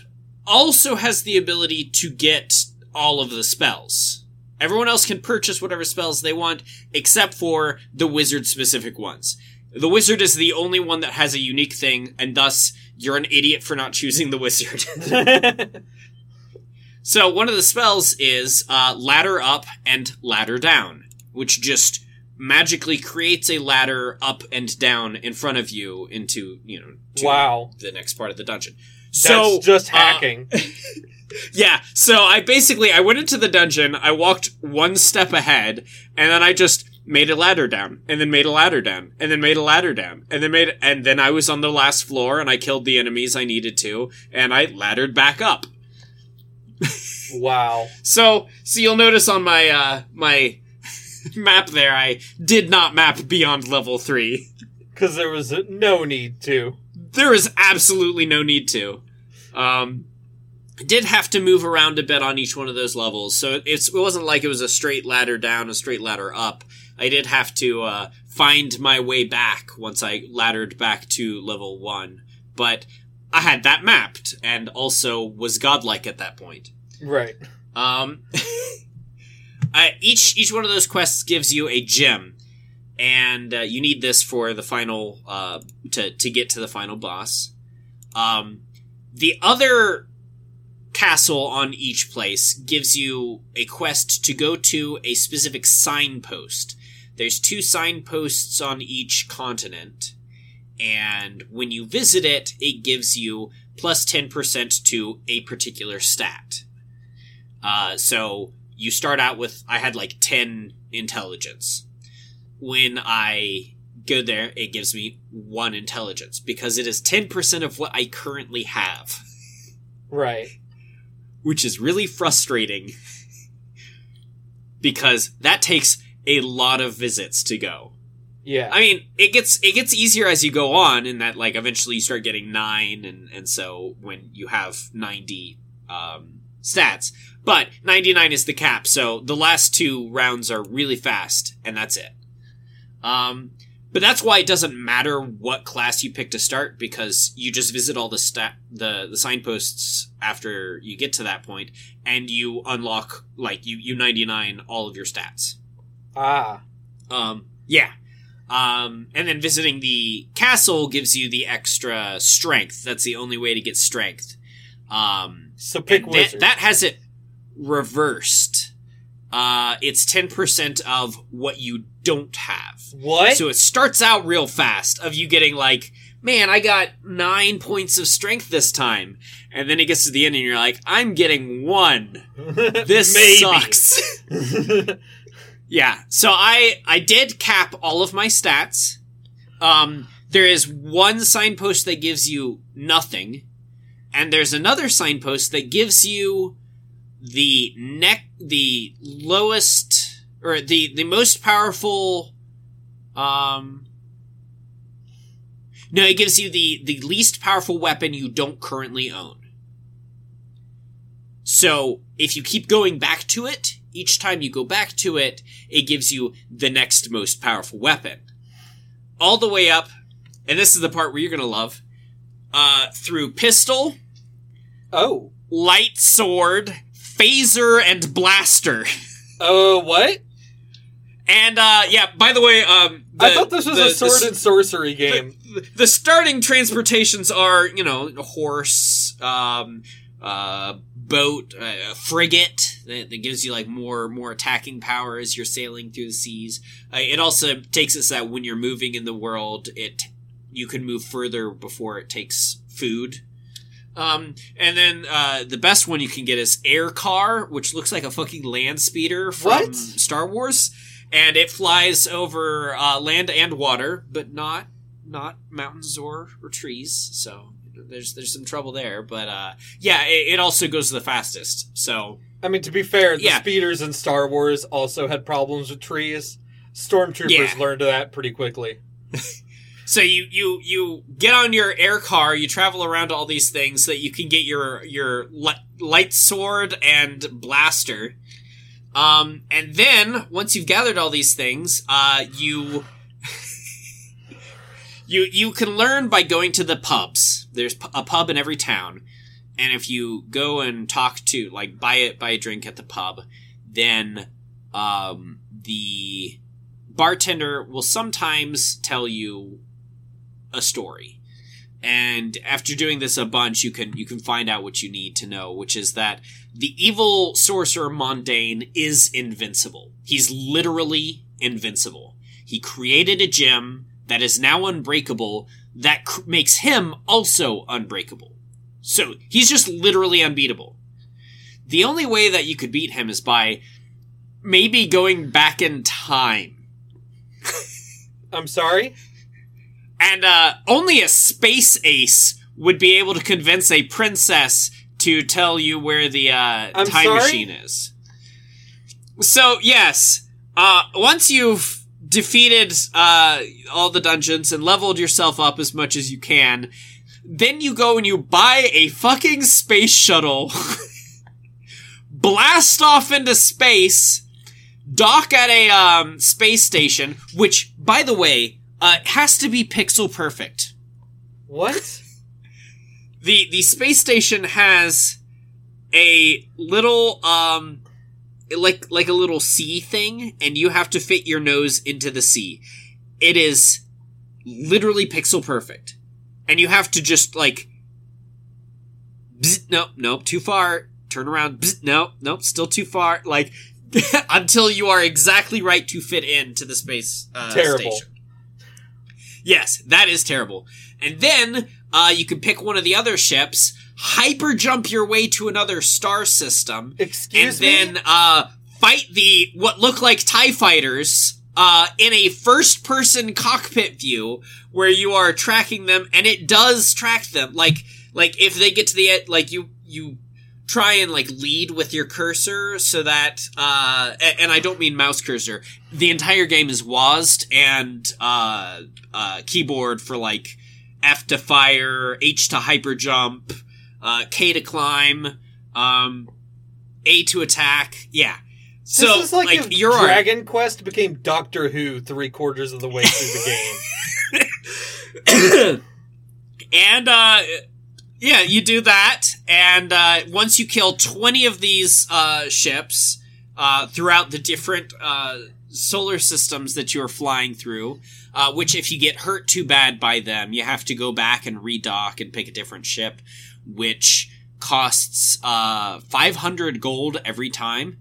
also has the ability to get all of the spells. Everyone else can purchase whatever spells they want, except for the wizard specific ones. The wizard is the only one that has a unique thing, and thus you're an idiot for not choosing the wizard. <laughs> <laughs> so one of the spells is uh, ladder up and ladder down, which just magically creates a ladder up and down in front of you into you know to Wow. the next part of the dungeon. That's So just uh, hacking. <laughs> yeah, so I basically I went into the dungeon, I walked one step ahead, and then I just made a ladder down, and then made a ladder down, and then made a ladder down, and then made and then I was on the last floor and I killed the enemies I needed to, and I laddered back up. Wow. So so you'll notice on my uh my <laughs> map there I did not map beyond level 3. Because there was no need to. there is absolutely no need to. Um, I did have to move around a bit on each one of those levels, so it's, it wasn't like it was a straight ladder down, a straight ladder up. I did have to uh, find my way back once I laddered back to level one, but I had that mapped and also was godlike at that point. Right. Um, <laughs> I, each each one of those quests gives you a gem, and uh, you need this for the final uh, to to get to the final boss. Um, the other castle on each place gives you a quest to go to a specific signpost. There's two signposts on each continent, and when you visit it, it gives you plus 10% to a particular stat. Uh, so you start out with, I had like 10 intelligence. When I go there, it gives me one intelligence because it is 10% of what I currently have, Right. which is really frustrating <laughs> because that takes a lot of visits to go. Yeah. I mean, it gets it gets easier as you go on, in that like eventually you start getting nine, and and so when you have ninety um, stats, but ninety nine is the cap. So the last two rounds are really fast, and that's it. Um, but that's why it doesn't matter what class you pick to start because you just visit all the stat the the signposts after you get to that point, and you unlock like you you ninety nine all of your stats. ah. Um, yeah. Um, and then visiting the castle gives you the extra strength. That's the only way to get strength. Um, So pick and that, wizard. that has it reversed. Uh, it's 10% of what you don't have. what? So it starts out real fast of you getting like, man, I got nine points of strength this time. And then it gets to the end and you're like, I'm getting one. <laughs> This sucks. <laughs> <laughs> Yeah, so I I did cap all of my stats. Um, there is one signpost that gives you nothing, and there's another signpost that gives you the neck the lowest or the the most powerful. Um, no, it gives you the the least powerful weapon you don't currently own. So if you keep going back to it, each time you go back to it, it gives you the next most powerful weapon. All the way up, and this is the part where you're gonna love, uh, through pistol, oh. light sword, phaser, and blaster. <laughs> Uh, what? And, uh, yeah, by the way, um, I thought this was the- a sword the, and sorcery game. the, the starting transportations are, you know, horse, um, uh, boat, uh, frigate that, that gives you like more more attacking power as you're sailing through the seas. Uh, it also takes us that when you're moving in the world, it you can move further before it takes food. Um, and then uh, the best one you can get is Air Car, which looks like a fucking land speeder from What? Star Wars, and it flies over uh, land and water, but not not mountains or, or trees. So there's there's some trouble there. But uh, yeah, it, it also goes the fastest. So I mean, to be fair, the Yeah. speeders in Star Wars also had problems with trees. Stormtroopers Yeah. learned that pretty quickly. <laughs> So you you you get on your air car, you travel around all these things so that you can get your your li- light sword and blaster. Um, and then once you've gathered all these things, uh, you you you can learn by going to the pubs. There's a pub in every town, and if you go and talk to like buy it buy a drink at the pub, then um, the bartender will sometimes tell you a story. And after doing this a bunch, you can you can find out what you need to know, which is that the evil sorcerer Mondain is invincible. He's literally invincible. He created a gem that is now unbreakable that cr- makes him also unbreakable. So he's just literally unbeatable. The only way that you could beat him is by maybe going back in time <laughs> I'm sorry? And uh, only a space ace would be able to convince a princess to tell you where the uh, I'm time sorry? machine is. So yes, uh, once you've defeated uh, all the dungeons and leveled yourself up as much as you can, then you go and you buy a fucking space shuttle, <laughs> blast off into space, dock at a um, space station, which, by the way, uh, has to be pixel perfect. What? the The space station has a little um like like a little C thing, and you have to fit your nose into the C. It is literally pixel perfect, and you have to just like. Bzz, nope, nope, too far. Turn around. Bzz, nope, nope, still too far. Like <laughs> until you are exactly right to fit into the space uh, Terrible. station. Yes, that is terrible. And then uh, you can pick one of the other ships, hyper jump your way to another star system, Excuse and me? then uh, fight the what look like Tie fighters uh, in a first person cockpit view where you are tracking them, and it does track them. Like like if they get to the end, like you you try and like lead with your cursor so that uh and I don't mean mouse cursor. The entire game is WASD and uh uh keyboard for like F to fire, H to hyper jump, uh K to climb, um A to attack. Yeah. So this is like, like, if you're. Dragon Quest became Doctor Who three quarters of the way through the game. <laughs> and uh yeah, you do that, and uh, once you kill twenty of these uh, ships uh, throughout the different uh, solar systems that you're flying through, uh, which if you get hurt too bad by them, you have to go back and redock and pick a different ship, which costs uh, five hundred gold every time,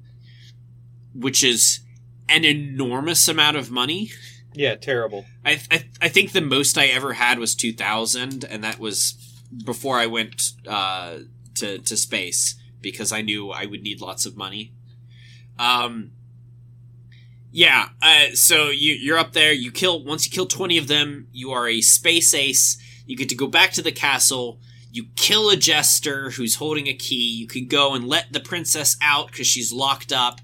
which is an enormous amount of money. Yeah, terrible. I, I I think the most I ever had was two thousand, and that was before I went uh, to to space because I knew I would need lots of money. Um, yeah. Uh, so you you're up there. You kill once you kill twenty of them, you are a space ace. You get to go back to the castle. You kill a jester who's holding a key. You can go and let the princess out because she's locked up.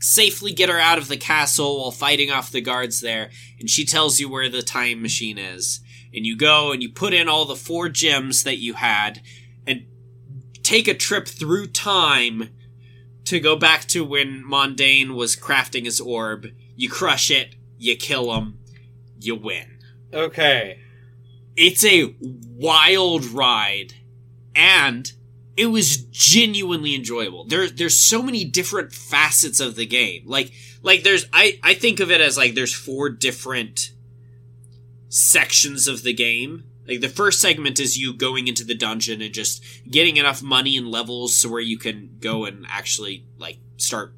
Safely get her out of the castle while fighting off the guards there, and she tells you where the time machine is. And you go and you put in all the four gems that you had, and take a trip through time to go back to when Mondain was crafting his orb. You crush it, you kill him, you win. Okay. It's a wild ride, and it was genuinely enjoyable. There, there's so many different facets of the game. Like, like there's, I, I think of it as like there's four different sections of the game. Like the first segment is you going into the dungeon and just getting enough money and levels so where you can go and actually like start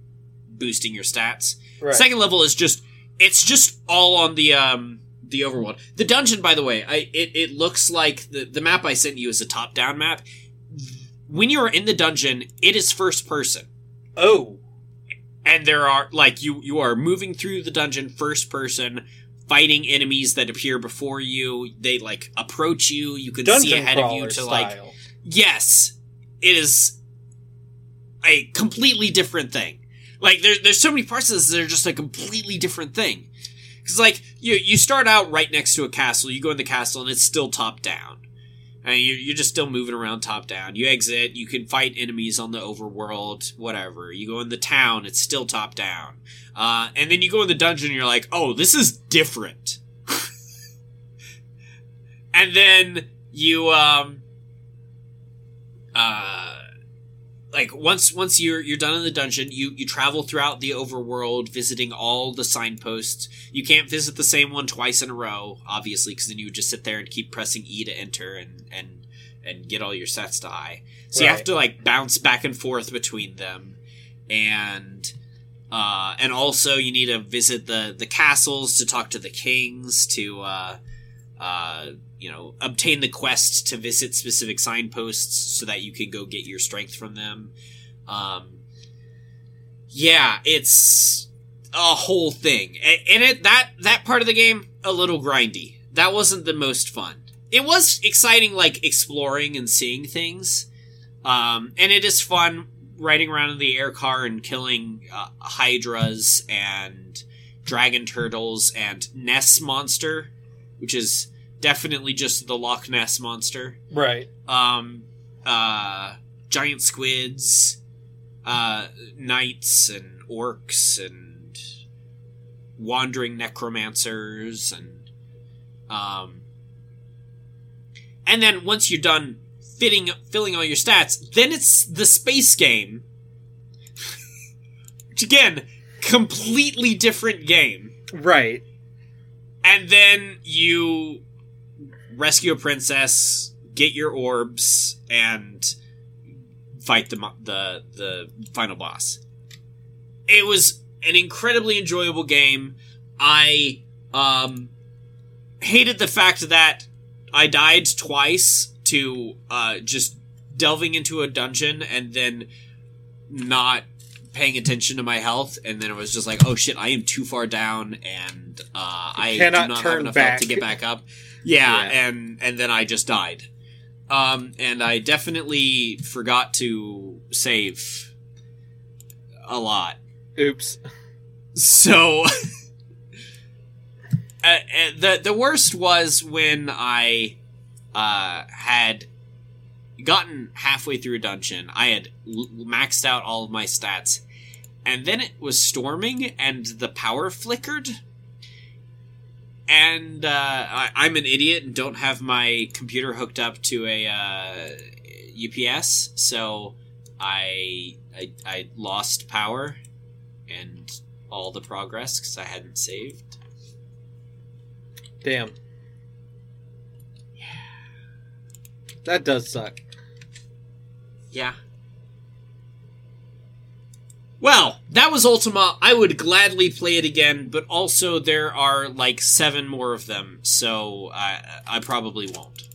boosting your stats. Right. Second level is just it's just all on the um the overworld. The dungeon, by the way, I it, it looks like the the map I sent you is a top down map. when you are in the dungeon, it is first person. Oh, and there are like you you are moving through the dungeon first person fighting enemies that appear before you they like approach you you can see ahead of you to style. like yes it is a completely different thing like there, there's so many parts of this that are just a completely different thing because like you you start out right next to a castle you go in the castle and it's still top down and you're, you're just still moving around top down. You exit, you can fight enemies on the overworld, whatever. You go in the town, it's still top down. Uh, and then you go in the dungeon, you're like, oh, this is different. <laughs> and then you, um, uh, like once once you're you're done in the dungeon, you you travel throughout the overworld, visiting all the signposts. You can't visit the same one twice in a row, obviously, because then you would just sit there and keep pressing E to enter and and and get all your sets to high. So you have to like bounce back and forth between them, and uh, and also you need to visit the the castles to talk to the kings to uh, uh, you know obtain the quest to visit specific signposts so that you can go get your strength from them. Um, yeah, it's a whole thing, and it that that part of the game a little grindy. That wasn't the most fun. It was exciting, like exploring and seeing things, um, and it is fun riding around in the air car and killing uh, hydras and dragon turtles and Ness monster, which is definitely just the Loch Ness monster. right. Um, uh, giant squids, uh, knights and orcs and wandering necromancers and um, and then once you're done fitting filling all your stats, then it's the space game. Which again, completely different game. Right. And then you rescue a princess, get your orbs, and fight the the the final boss. It was an incredibly enjoyable game. I um hated the fact that I died twice to uh just delving into a dungeon and then not paying attention to my health and then it was just like oh shit I am too far down and uh I cannot do not turn have enough back. health to get back up. Yeah, Yeah. and and then I just died. Um and I definitely forgot to save a lot. Oops. So <laughs> uh, uh, the the worst was when I uh, had gotten halfway through a dungeon. I had l- maxed out all of my stats, and then it was storming, and the power flickered. And uh, I, I'm an idiot and don't have my computer hooked up to a uh, UPS, so I, I I lost power and all the progress because I hadn't saved. Damn. Yeah. That does suck. Yeah. Well, that was Ultima. I would gladly play it again, but also there are like seven more of them, so I I probably won't.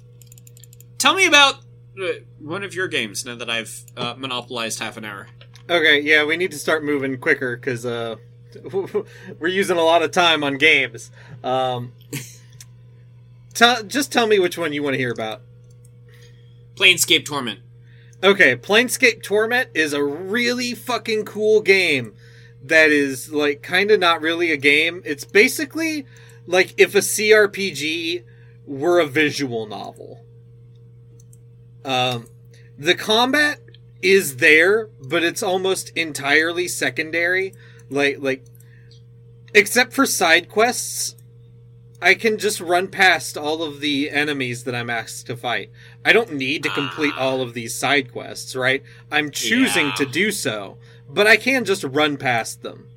Tell me about uh, one of your games now that I've uh, monopolized half an hour. Okay, yeah, we need to start moving quicker because uh, <laughs> we're using a lot of time on games. Um, <laughs> tell, just tell me which one you want to hear about. Planescape Torment. Okay, Planescape Torment is a really fucking cool game that is like kind of not really a game. It's basically like if a CRPG were a visual novel. Um, the combat is there, but it's almost entirely secondary. Like like except for side quests, I can just run past all of the enemies that I'm asked to fight. I don't need to complete Ah. all of these side quests, right? I'm choosing Yeah. to do so, but I can just run past them.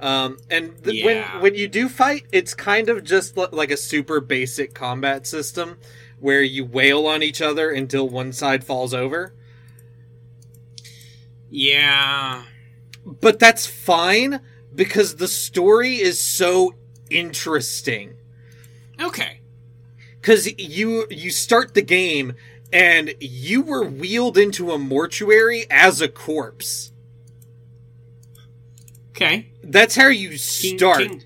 Um, and th- Yeah. when when you do fight, it's kind of just li- like a super basic combat system where you wail on each other until one side falls over. Yeah. But that's fine because the story is so interesting. Okay. because you you start the game and you were wheeled into a mortuary as a corpse. Okay. That's how you start. King-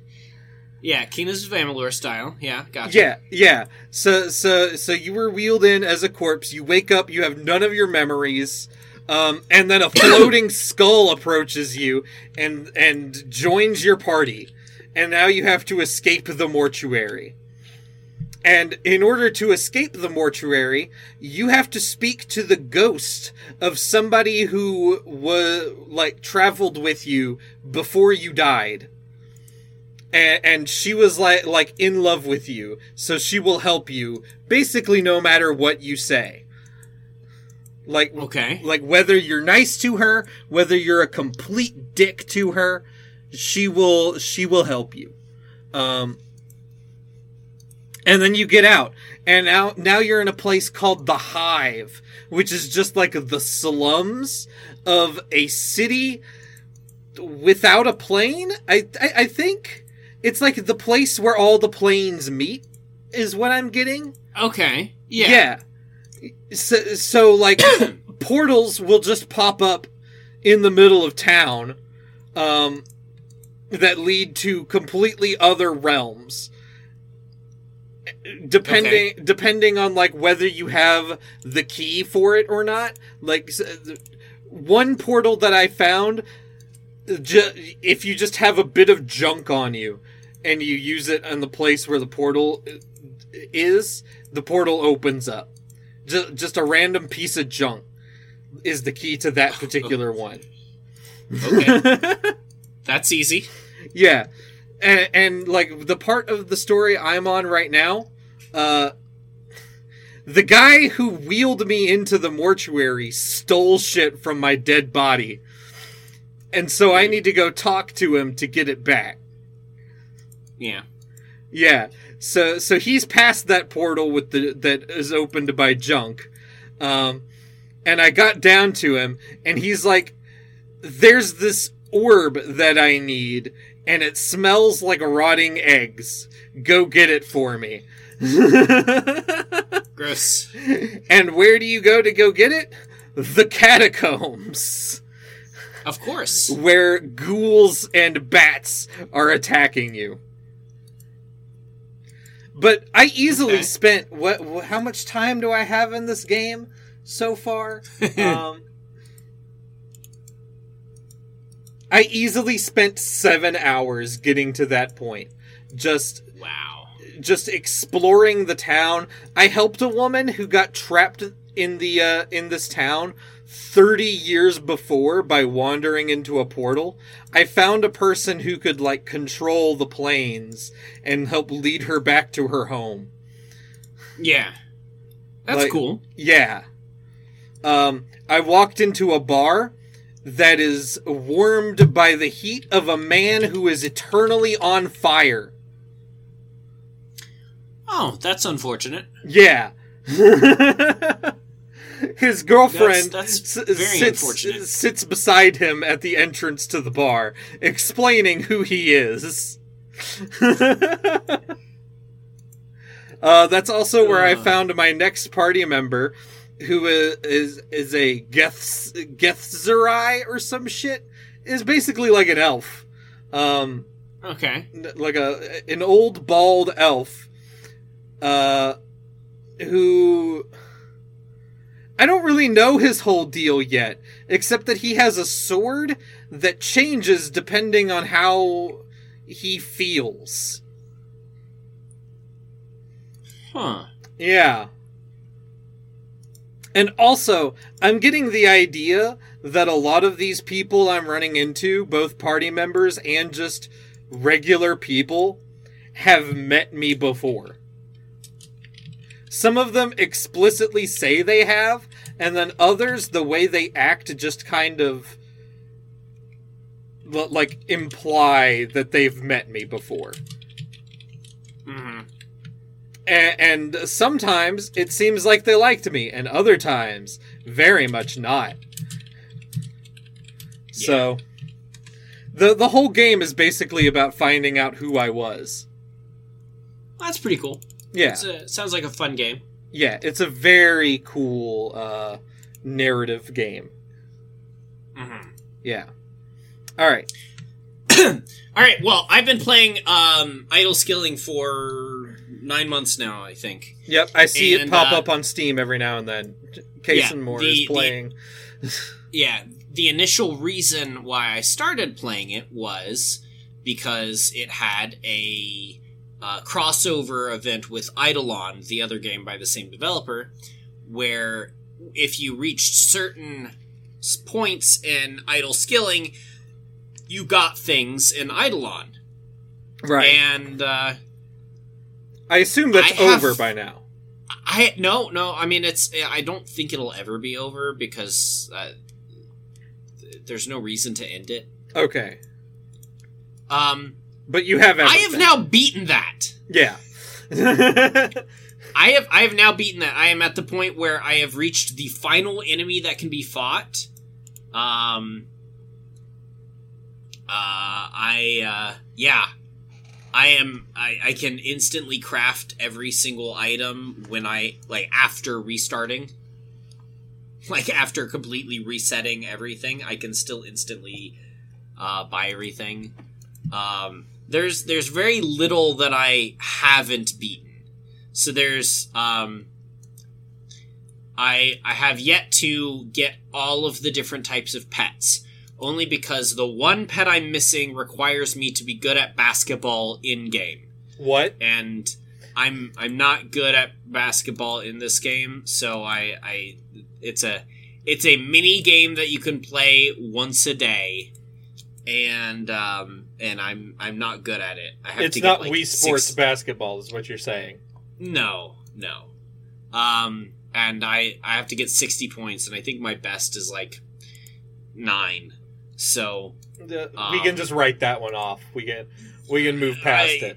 yeah, Kingdoms of Amalur style. Yeah, gotcha. Yeah, yeah. So, so, so you were wheeled in as a corpse. You wake up. You have none of your memories, um, and then a <coughs> floating skull approaches you and and joins your party. And now you have to escape the mortuary. And in order to escape the mortuary, you have to speak to the ghost of somebody who was like traveled with you before you died. And, and she was like like in love with you so she will help you basically no matter what you say. Like Okay. like whether you're nice to her whether you're a complete dick to her she will she will help you. Um and then you get out and now now you're in a place called the hive which is just like the slums of a city without a plane i i, I think it's like the place where all the planes meet is what i'm getting Okay. Yeah. yeah. So, so like <coughs> portals will just pop up in the middle of town um that lead to completely other realms depending depending on like whether you have the key for it or not like one portal that i found ju- if you just have a bit of junk on you and you use it in the place where the portal uh, is the portal opens up just, just a random piece of junk is the key to that particular <laughs> one Okay. <laughs> That's easy. yeah and, and like the part of the story i'm on right now uh the guy who wheeled me into the mortuary stole shit from my dead body and so i need to go talk to him to get it back Yeah. Yeah. So so he's past that portal with the that is opened by junk. Um and I got down to him and he's like there's this orb that I need and it smells like rotting eggs. Go get it for me. <laughs> Gross. and where do you go to go get it? The catacombs, Of course. where ghouls and bats are attacking you. But I easily Okay. spent what, what? How much time do I have in this game so far? <laughs> um, I easily spent seven hours getting to that point. Just Wow. Just exploring the town. I helped a woman who got trapped in the uh, in this town 30 years before by wandering into a portal. I found a person who could like control the planes and help lead her back to her home. Yeah. That's Like- cool. Yeah. Um, I walked into a bar that is warmed by the heat of a man who is eternally on fire. Oh, that's unfortunate. Yeah. <laughs> His girlfriend That's- that's s- sits, sits beside him at the entrance to the bar, explaining who he is. <laughs> uh, that's also where I Uh. found my next party member, who is is, is a Githzerai or some shit. Is basically like an elf. Um, Okay. like a an old bald elf uh who I don't really know his whole deal yet except that he has a sword that changes depending on how he feels. Huh. Yeah. And also, I'm getting the idea that a lot of these people I'm running into, both party members and just regular people, have met me before. Some of them explicitly say they have, and then others, the way they act, just kind of like imply that they've met me before. hmm A- and sometimes it seems like they liked me, and other times, very much not. So, the the whole game is basically about finding out who I was. That's pretty cool. Yeah, It's a, sounds like a fun game. yeah, it's a very cool uh, narrative game. Mhm. Yeah. All right. <clears throat> All right. Well, I've been playing um, Idle Skilling for nine months now. I think. Yep, I see it pop uh, up on Steam every now and then. Case Yeah, and More the- is the- playing. <laughs> Yeah. The initial reason why I started playing it was because it had a uh, crossover event with Eidolon, the other game by the same developer, where if you reached certain points in Idle Skilling, you got things in Eidolon. right. And uh, I assume that's I have- over by now. I no no. I mean, it's. I don't think it'll ever be over because uh, th- there's no reason to end it. Okay. Um, But you have I have now beaten that. Yeah. <laughs> I have I have now beaten that. I am at the point where I have reached the final enemy that can be fought. Um. Uh, I uh, yeah, I am. I I can instantly craft every single item when I like after restarting. <laughs> Like after completely resetting everything, I can still instantly uh, buy everything. Um, there's there's very little that I haven't beaten. So there's um I I have yet to get all of the different types of pets. Only because the one pet I'm missing requires me to be good at basketball in game. what? And I'm I'm not good at basketball in this game, so I I it's a it's a mini game that you can play once a day. And um and I'm I'm not good at it. I have It's to not get, like, Wii Sports six- basketball, is what you're saying. no, no. Um, and I I have to get sixty points, and I think my best is like nine. So The- we Um, can just write that one off. We can we can move past I-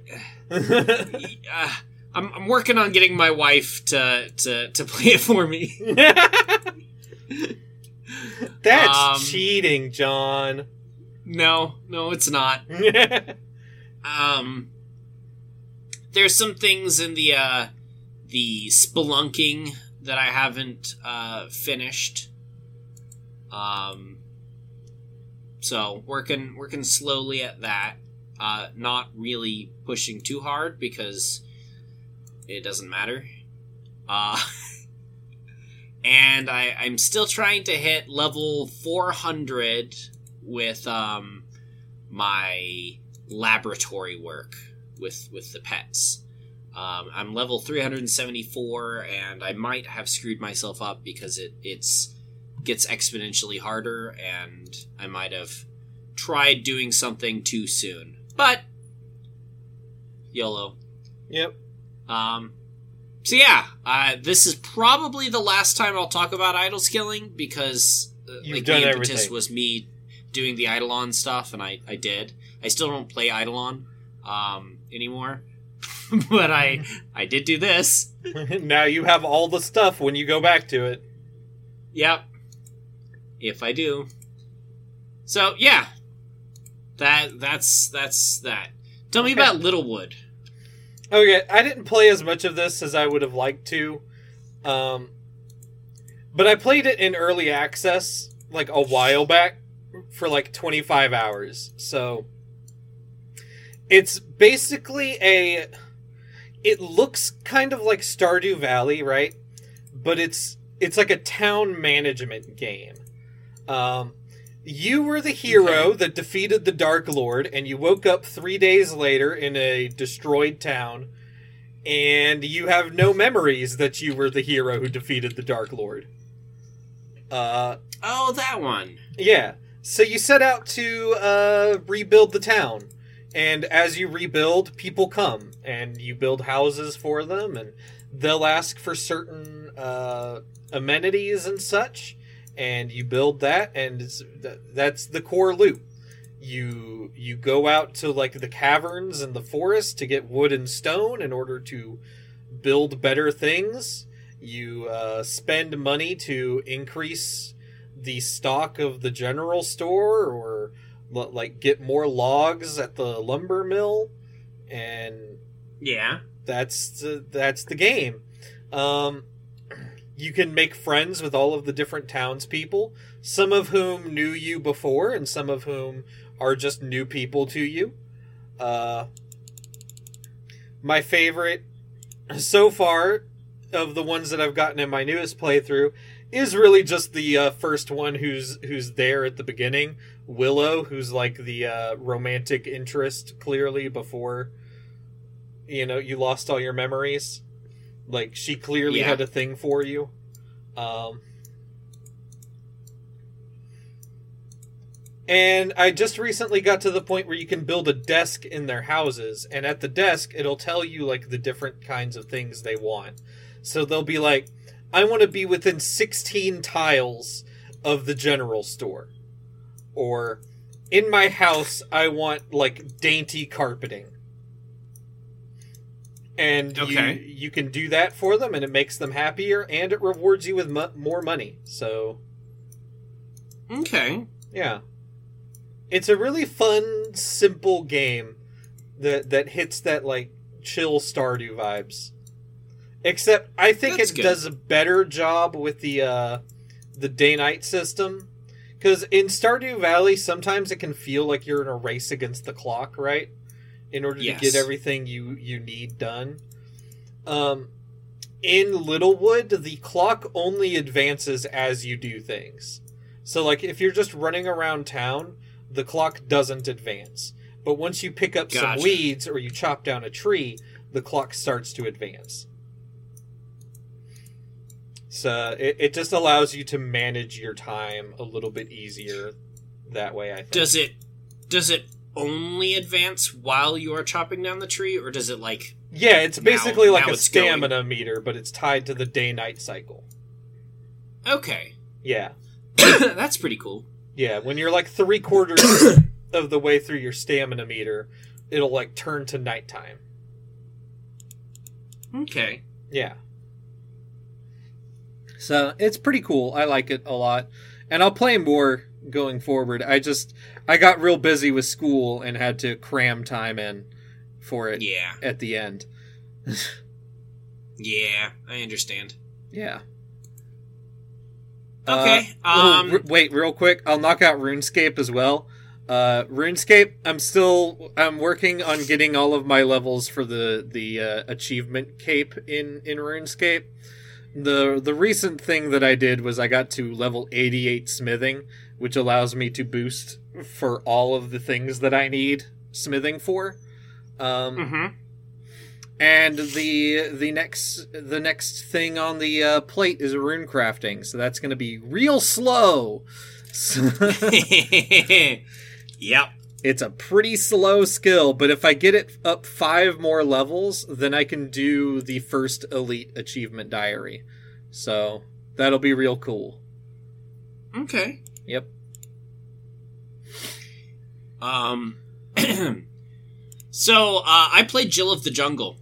it. <laughs> uh, I'm I'm working on getting my wife to to to play it for me. <laughs> That's Um, cheating, Jon. No, no, it's not. <laughs> Um, there's some things in the uh the spelunking that I haven't uh finished. Um, so working working slowly at that. Uh, not really pushing too hard because it doesn't matter. Uh, <laughs> and I I'm still trying to hit level 400 with um my laboratory work with with the pets. Um, I'm level 374, and I might have screwed myself up because it it's gets exponentially harder, and I might have tried doing something too soon. But YOLO. yep. Um, so yeah, uh, this is probably the last time I'll talk about idle skilling because uh, like the impetus everything. was me doing the Eidolon stuff, and I I did. I still don't play Eidolon um, anymore, <laughs> but I I did do this. <laughs> now you have all the stuff when you go back to it. Yep, if I do. So yeah, that that's that's that. Tell me Okay. about Littlewood. Okay, I didn't play as much of this as I would have liked to. Um, but I played it in early access like a while back for like 25 hours. So it's basically a it looks kind of like Stardew Valley, right? But it's it's like a town management game. Um you were the hero that defeated the Dark Lord, and you woke up three days later in a destroyed town, and you have no memories that you were the hero who defeated the Dark Lord. Uh, Oh, that one. yeah. So you set out to uh, rebuild the town, and as you rebuild, people come, and you build houses for them, and they'll ask for certain uh, amenities and such, and you build that, and that's the core loop. You you go out to like the caverns and the forest to get wood and stone in order to build better things. You uh, spend money to increase the stock of the general store or like get more logs at the lumber mill and Yeah. that's the, that's the game um you can make friends with all of the different townspeople, some of whom knew you before, and some of whom are just new people to you. Uh, my favorite so far of the ones that I've gotten in my newest playthrough is really just the uh, first one who's who's there at the beginning, Willow, who's like the uh, romantic interest clearly before you know you lost all your memories. Like she clearly Yeah. had a thing for you. Um, and I just recently got to the point where you can build a desk in their houses, and at the desk it'll tell you like the different kinds of things they want. So they'll be like, I want to be within 16 tiles of the general store. Or in my house, I want like dainty carpeting. And Okay. you you can do that for them and it makes them happier and it rewards you with mo- more money. So, Okay. yeah. It's a really fun, simple game that that hits that like chill Stardew vibes. Except I think That's it good. does a better job with the uh the day night system. Cuz in Stardew Valley sometimes it can feel like you're in a race against the clock, right? In order Yes. to get everything you you need done. Um in Littlewood, the clock only advances as you do things. So like if you're just running around town, the clock doesn't advance. But once you pick up Gotcha. some weeds or you chop down a tree, the clock starts to advance. So it, it just allows you to manage your time a little bit easier that way, I think. Does it does it only advance while you are chopping down the tree, or does it like yeah, it's Now- basically like now a it's going. stamina meter, but it's tied to the day night cycle. okay? Yeah. <coughs> That's pretty cool. Yeah, when you're like three quarters <coughs> of the way through your stamina meter, it'll like turn to nighttime. Okay. Yeah. So it's pretty cool. I like it a lot, and I'll play more going forward. I just I got real busy with school and had to cram time in for it Yeah. at the end. Yeah. I understand. Yeah. Okay. Uh, oh, um. r- wait, real quick. I'll knock out RuneScape as well. Uh, RuneScape. I'm still. I'm working on getting all of my levels for the the uh, achievement cape in in RuneScape. The the recent thing that I did was I got to level 88 smithing, which allows me to boost for all of the things that I need smithing for. Um, mhm. and the the next the next thing on the uh, plate is rune crafting, so that's going to be real slow. <laughs> <laughs> yep. It's a pretty slow skill, but if I get it up five more levels, then I can do the first elite achievement diary. So that'll be real cool. Okay. Yep. Um. <clears throat> so uh, I played Jill of the Jungle.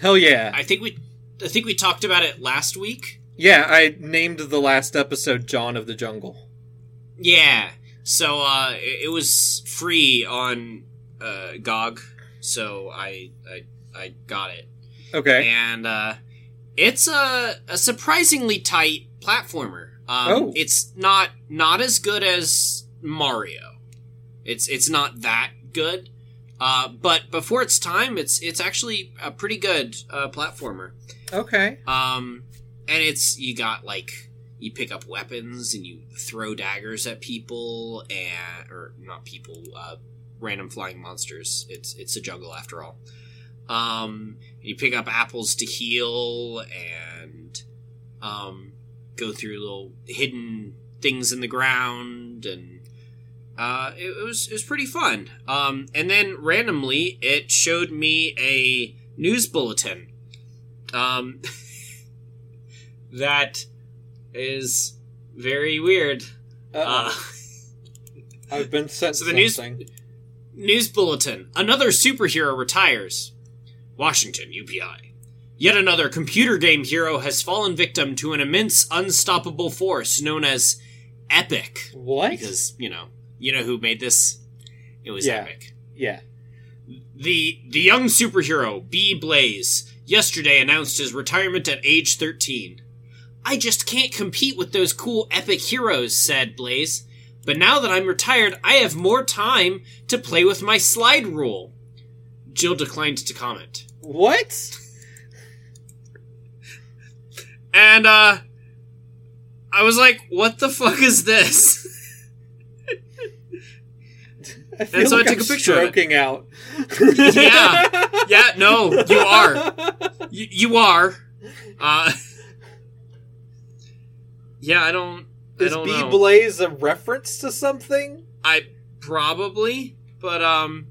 Hell yeah. I think we, I think we talked about it last week. Yeah, I named the last episode Jon of the Jungle. Yeah. So uh, it, it was free on uh, GOG, so I I I got it, Okay. and uh, it's a, a surprisingly tight platformer. Um, Oh. it's not not as good as Mario. It's it's not that good. Uh, but before its time, it's it's actually a pretty good uh, platformer. Okay. Um, and it's you got like you pick up weapons and you throw daggers at people and or not people, uh, random flying monsters. It's it's a jungle after all. Um, you pick up apples to heal and um, go through little hidden things in the ground and. Uh, it, was it was pretty fun. Um, and then randomly, it showed me a news bulletin. Um, <laughs> that is very weird. Uh, <laughs> I've been sent so the news- news bulletin: Another superhero retires. Washington UPI. Yet another computer game hero has fallen victim to an immense, unstoppable force known as Epic. What? Because you know, you know who made this? It was Yeah. Epic. yeah. The the young superhero B Blaze yesterday announced his retirement at age 13. I just can't compete with those cool epic heroes, said Blaze. But now that I'm retired, I have more time to play with my slide rule. Jill declined to comment. What? And, uh, I was like, what the fuck is this? <laughs> I feel so I took I'm a picture stroking out. Yeah. yeah, no, you are. <laughs> You, you are. Uh, yeah, I don't. I Is don't B know. Blaze a reference to something? I probably, but um,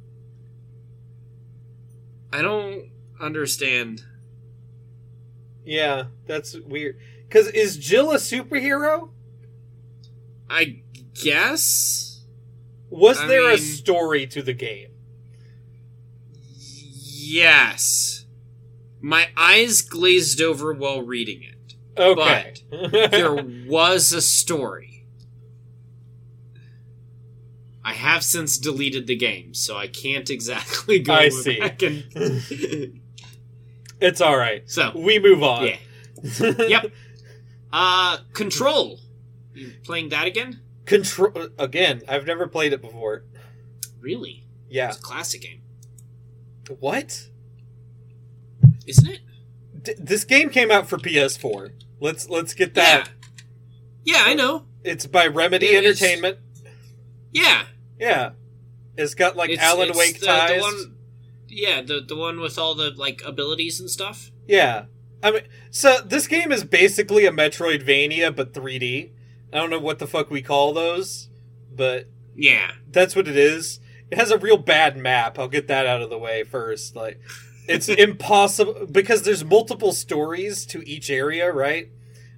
I don't understand. Yeah, that's weird. Because is Jill a superhero? I guess Was I there a story to the game? yes. My eyes glazed over while reading it. Okay. There was a story. I have since deleted the game, so I can't exactly go I <laughs> see. back and. <laughs> it's all right. so We move on. yeah, <laughs> yep. Uh, Control. You playing that again? Control again. I've never played it before. Really? Yeah. It's a classic game, What? isn't it? D- this game came out for PS4. Let's let's get that. Yeah. Yeah, I know. It's by Remedy It is- Entertainment. Yeah. Yeah. It's got like It's- Alan it's Wake the, ties. The one, yeah, the the one with all the like abilities and stuff. Yeah. I mean, so this game is basically a Metroidvania, but 3D. I don't know what the fuck we call those, but Yeah. that's what it is. It has a real bad map. I'll get that out of the way first. Like, it's <laughs> impossible because there's multiple stories to each area, right?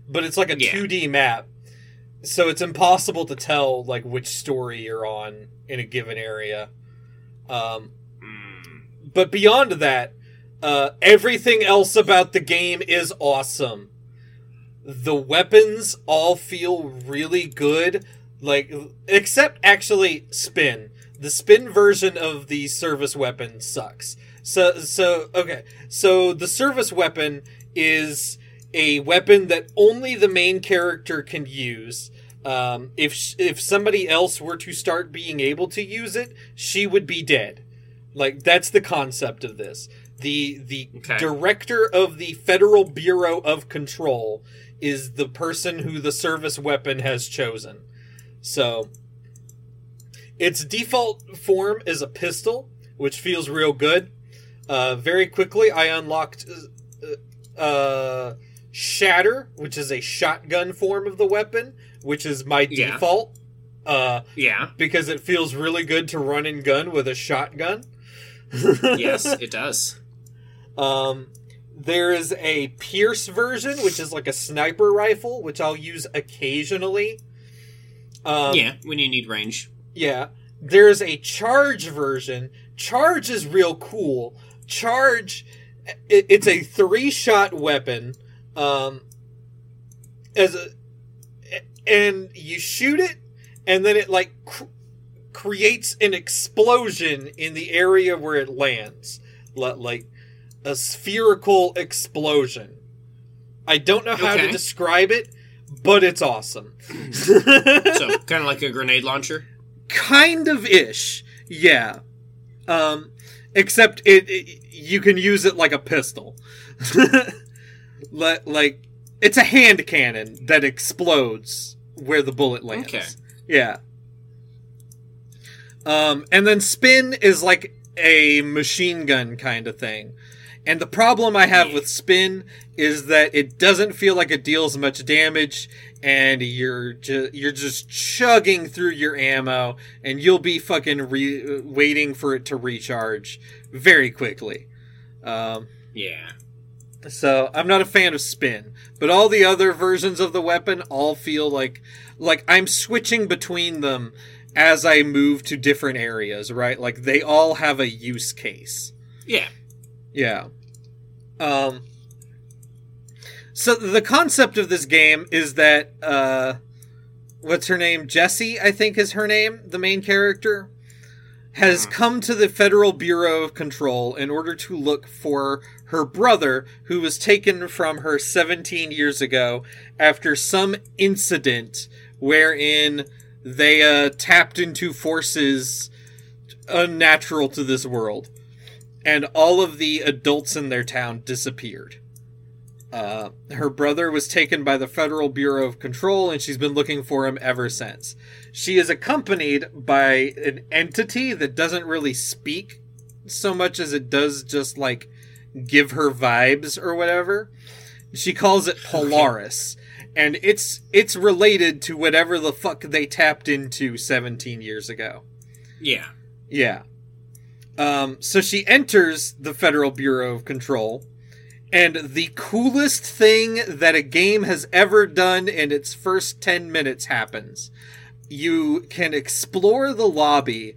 But it's like a Yeah. 2D map, so it's impossible to tell like which story you're on in a given area. Um, Mm. but beyond that, uh, everything else about the game is awesome. The weapons all feel really good, like except actually spin. The spin version of the service weapon sucks. So so okay. So the service weapon is a weapon that only the main character can use. Um, if if somebody else were to start being able to use it, she would be dead. Like that's the concept of this. The the Okay. director of the Federal Bureau of Control is the person who the service weapon has chosen. So its default form is a pistol, which feels real good. Uh, very quickly, I unlocked uh, uh, Shatter, which is a shotgun form of the weapon, which is my Yeah. default. Uh, Yeah. because it feels really good to run and gun with a shotgun. <laughs> Yes, it does. Um, there is a Pierce version, which is like a sniper rifle, which I'll use occasionally. Um, yeah, when you need range. yeah. There's a charge version. Charge is real cool. Charge, it, it's a three shot weapon. Um, as a, and you shoot it, and then it like cr- creates an explosion in the area where it lands, Li- like a spherical explosion. I don't know how to describe it, but it's awesome. <laughs> <laughs> So, kind of like a grenade launcher. kind of ish yeah um except it, it you can use it like a pistol. <laughs> Like, like it's a hand cannon that explodes where the bullet lands. Okay. yeah. Um and then spin is like a machine gun kind of thing. And the problem I have with spin is that it doesn't feel like it deals much damage, and you're ju- you're just chugging through your ammo, and you'll be fucking re- waiting for it to recharge very quickly. Um, Yeah. so I'm not a fan of spin, but all the other versions of the weapon all feel like like I'm switching between them as I move to different areas, right? Like they all have a use case. Yeah. Yeah. Um So the concept of this game is that uh what's her name? Jesse, I think is her name, the main character. has come to the Federal Bureau of Control in order to look for her brother, who was taken from her 17 years ago after some incident wherein they uh, tapped into forces unnatural to this world, and all of the adults in their town disappeared. Uh, her brother was taken by the Federal Bureau of Control, and she's been looking for him ever since. She is accompanied by an entity that doesn't really speak so much as it does just like give her vibes or whatever. She calls it Polaris, and it's it's related to whatever the fuck they tapped into 17 years ago. Yeah. Yeah. Um, so she enters the Federal Bureau of Control, and the coolest thing that a game has ever done in its first 10 minutes happens. You can explore the lobby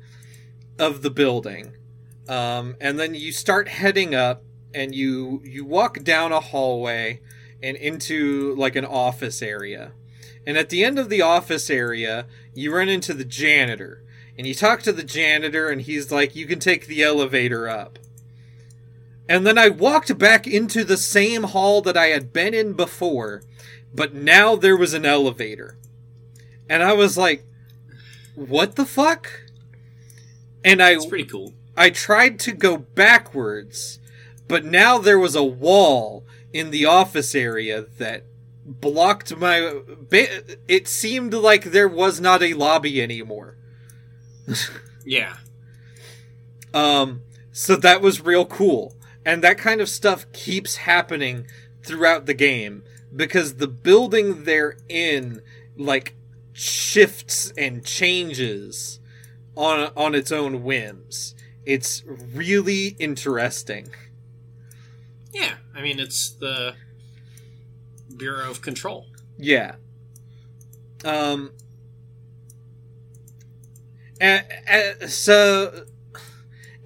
of the building, um, and then you start heading up, and you you walk down a hallway and into like an office area. And at the end of the office area, you run into the janitor and you talk to the janitor and he's like you can take the elevator up and then i walked back into the same hall that i had been in before but now there was an elevator and i was like what the fuck and i It's pretty cool. i tried to go backwards but now there was a wall in the office area that blocked my it seemed like there was not a lobby anymore <laughs> Yeah. Um, so that was real cool. And that kind of stuff keeps happening throughout the game because the building they're in like shifts and changes on on its own whims. It's really interesting. Yeah. I mean, it's the Bureau of Control. Yeah. Um. And, and so,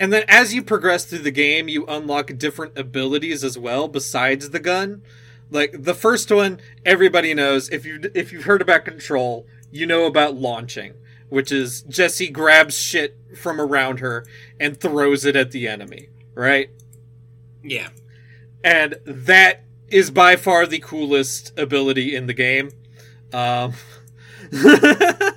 and then as you progress through the game, you unlock different abilities as well besides the gun. Like the first one, everybody knows. If you if you've heard about Control, you know about launching, which is Jesse grabs shit from around her and throws it at the enemy. Right Yeah. and that is by far the coolest ability in the game. Um, <laughs> I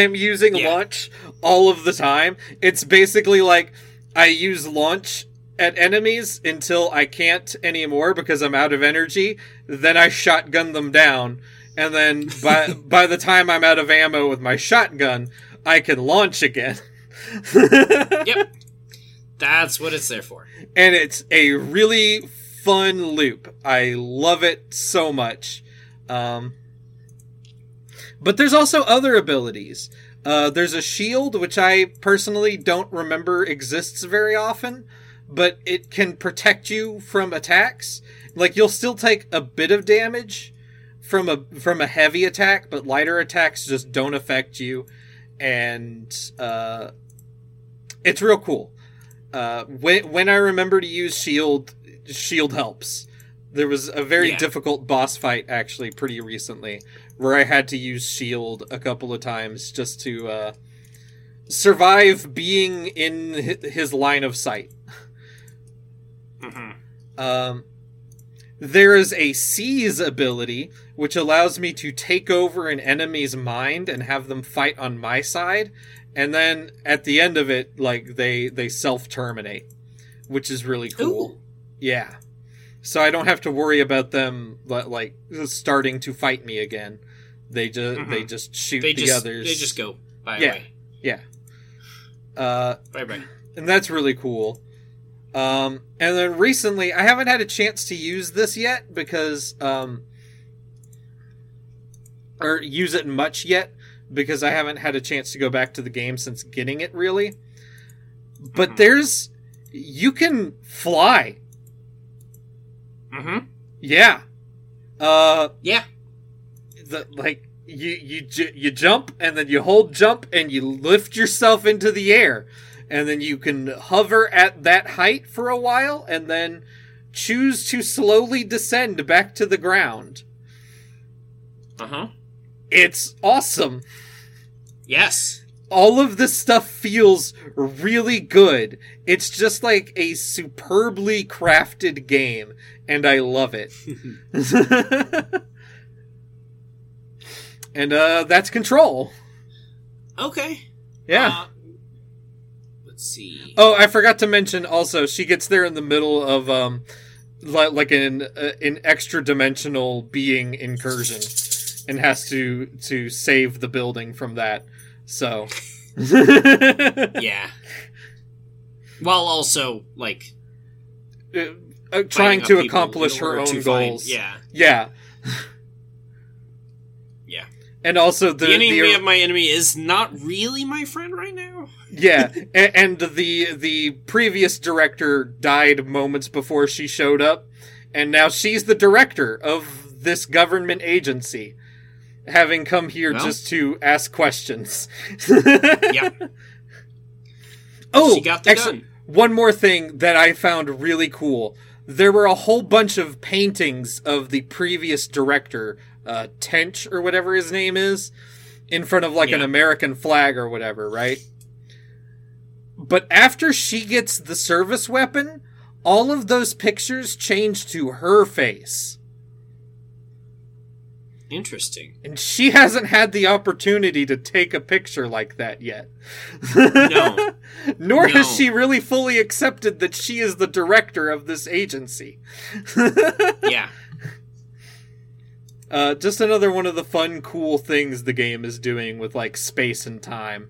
am using Yeah. launch all of the time. It's basically like I use launch at enemies until I can't anymore because I'm out of energy. Then I shotgun them down, and then by <laughs> by the time I'm out of ammo with my shotgun, I can launch again. <laughs> Yep. That's what it's there for. and it's a really fun loop. I love it so much. Um, but there's also other abilities. Uh, there's a shield, which I personally don't remember exists very often, but it can protect you from attacks. Like you'll still take a bit of damage from a from a heavy attack, but lighter attacks just don't affect you, and uh, it's real cool. Uh, when when I remember to use shield, shield helps. There was a very Yeah. difficult boss fight actually pretty recently where I had to use shield a couple of times just to uh, survive being in his line of sight. Mm-hmm. Um, there is a seize ability which allows me to take over an enemy's mind and have them fight on my side, and then at the end of it, like they they self terminate, which is really cool. Ooh. Yeah, so I don't have to worry about them like starting to fight me again. They just Mhm. they just shoot They the just others. they just go bye Yeah. bye Uh, bye bye. and that's really cool. Um, and then recently, I haven't had a chance to use this yet because, um, or use it much yet because I haven't had a chance to go back to the game since getting it really. But Mhm. there's, you can fly. Mm-hmm. Yeah. Uh, Yeah. the like you you you jump and then you hold jump and you lift yourself into the air and then you can hover at that height for a while and then choose to slowly descend back to the ground Uh huh. it's awesome Yes. All of this stuff feels really good. It's just like a superbly crafted game, and I love it. <laughs> and uh, that's Control. Okay. Yeah. Uh, let's see. Oh, I forgot to mention also, she gets there in the middle of um, li- like an uh, an extra dimensional being incursion, and has to to save the building from that. So, <laughs> yeah. While also like Uh, uh, trying to accomplish her own to find- goals. yeah. yeah, Yeah. and also the, The, enemy the of my enemy is not really my friend right now. <laughs> yeah, and, and the the previous director died moments before she showed up, and now she's the director of this government agency, having come here Well. just to ask questions. <laughs> Yep. Oh, she got the actually, gun. one more thing that I found really cool. There were a whole bunch of paintings of the previous director, uh, Tench or whatever his name is, in front of like an American flag or whatever, right? But after she gets the service weapon, all of those pictures change to her face. Interesting. And she hasn't had the opportunity to take a picture like that yet. No. <laughs> Nor has she really fully accepted that she is the director of this agency. <laughs> Yeah. Uh, just another one of the fun, cool things the game is doing with like space and time.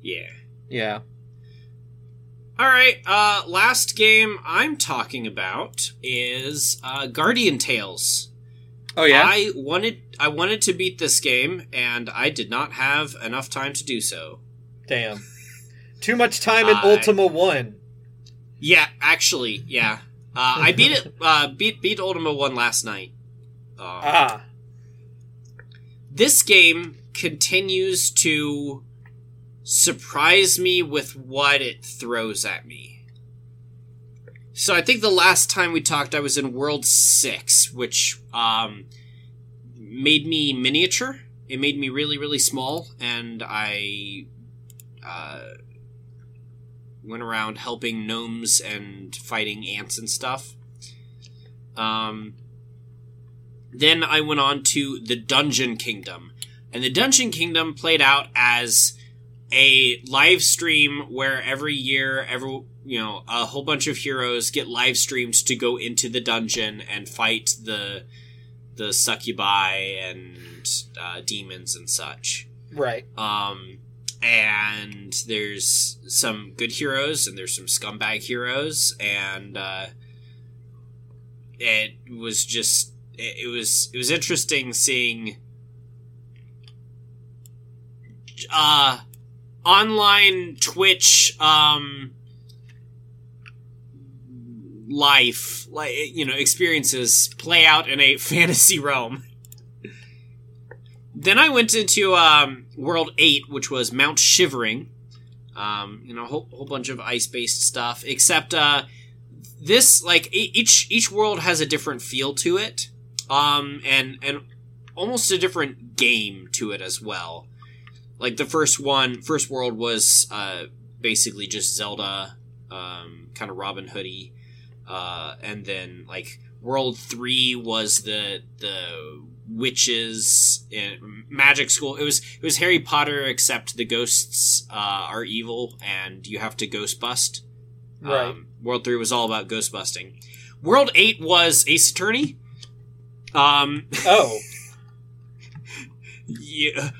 Yeah. Yeah. All right. Uh, last game I'm talking about is uh, Guardian Tales. Oh yeah. I wanted I wanted to beat this game, and I did not have enough time to do so. Damn. Too much time in I- Ultima 1. Yeah, actually, yeah. Uh, I beat it. Uh, beat beat Ultima One last night. Uh, Ah. this game continues to surprise me with what it throws at me. So I think the last time we talked, I was in World Six, which um, made me miniature. It made me really, really small, and I uh, went around helping gnomes and fighting ants and stuff. Um, then I went on to the Dungeon Kingdom, and the Dungeon Kingdom played out as a live stream where every year, every you know, a whole bunch of heroes get live streamed to go into the dungeon and fight the the succubi and uh, demons and such. Right. Um, and there's some good heroes and there's some scumbag heroes, and uh, it was just it, it was it was interesting seeing uh online Twitch um life like you know experiences play out in a <laughs> fantasy realm. Then I went into um, World Eight, which was Mount Shivering. Um, you know, a whole, whole bunch of ice-based stuff. Except uh, this, like each each world has a different feel to it, um, and and almost a different game to it as well. Like the first one, first world was uh, basically just Zelda, um, kind of Robin Hoodie, uh, and then like World Three was the the witches in magic school. It was it was Harry Potter, except the ghosts uh, are evil and you have to ghost bust. Right. Um, World Three was all about ghost busting. World Eight was Ace Attorney. Um, Oh. <laughs> yeah,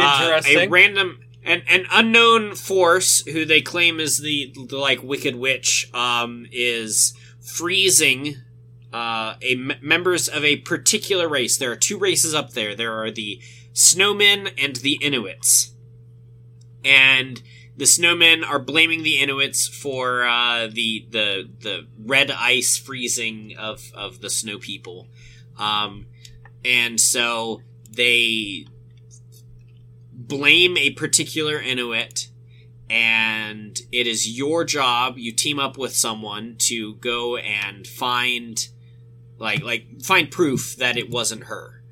uh, a random an an unknown force who they claim is the, the like wicked witch um is freezing uh a m- members of a particular race. There are two races up there. There are the snowmen and the inuits. And the snowmen are blaming the inuits for uh the the the red ice freezing of of the snow people. Um and so they blame a particular Inuit, and it is your job. You team up with someone to go and find, like, like find proof that it wasn't her.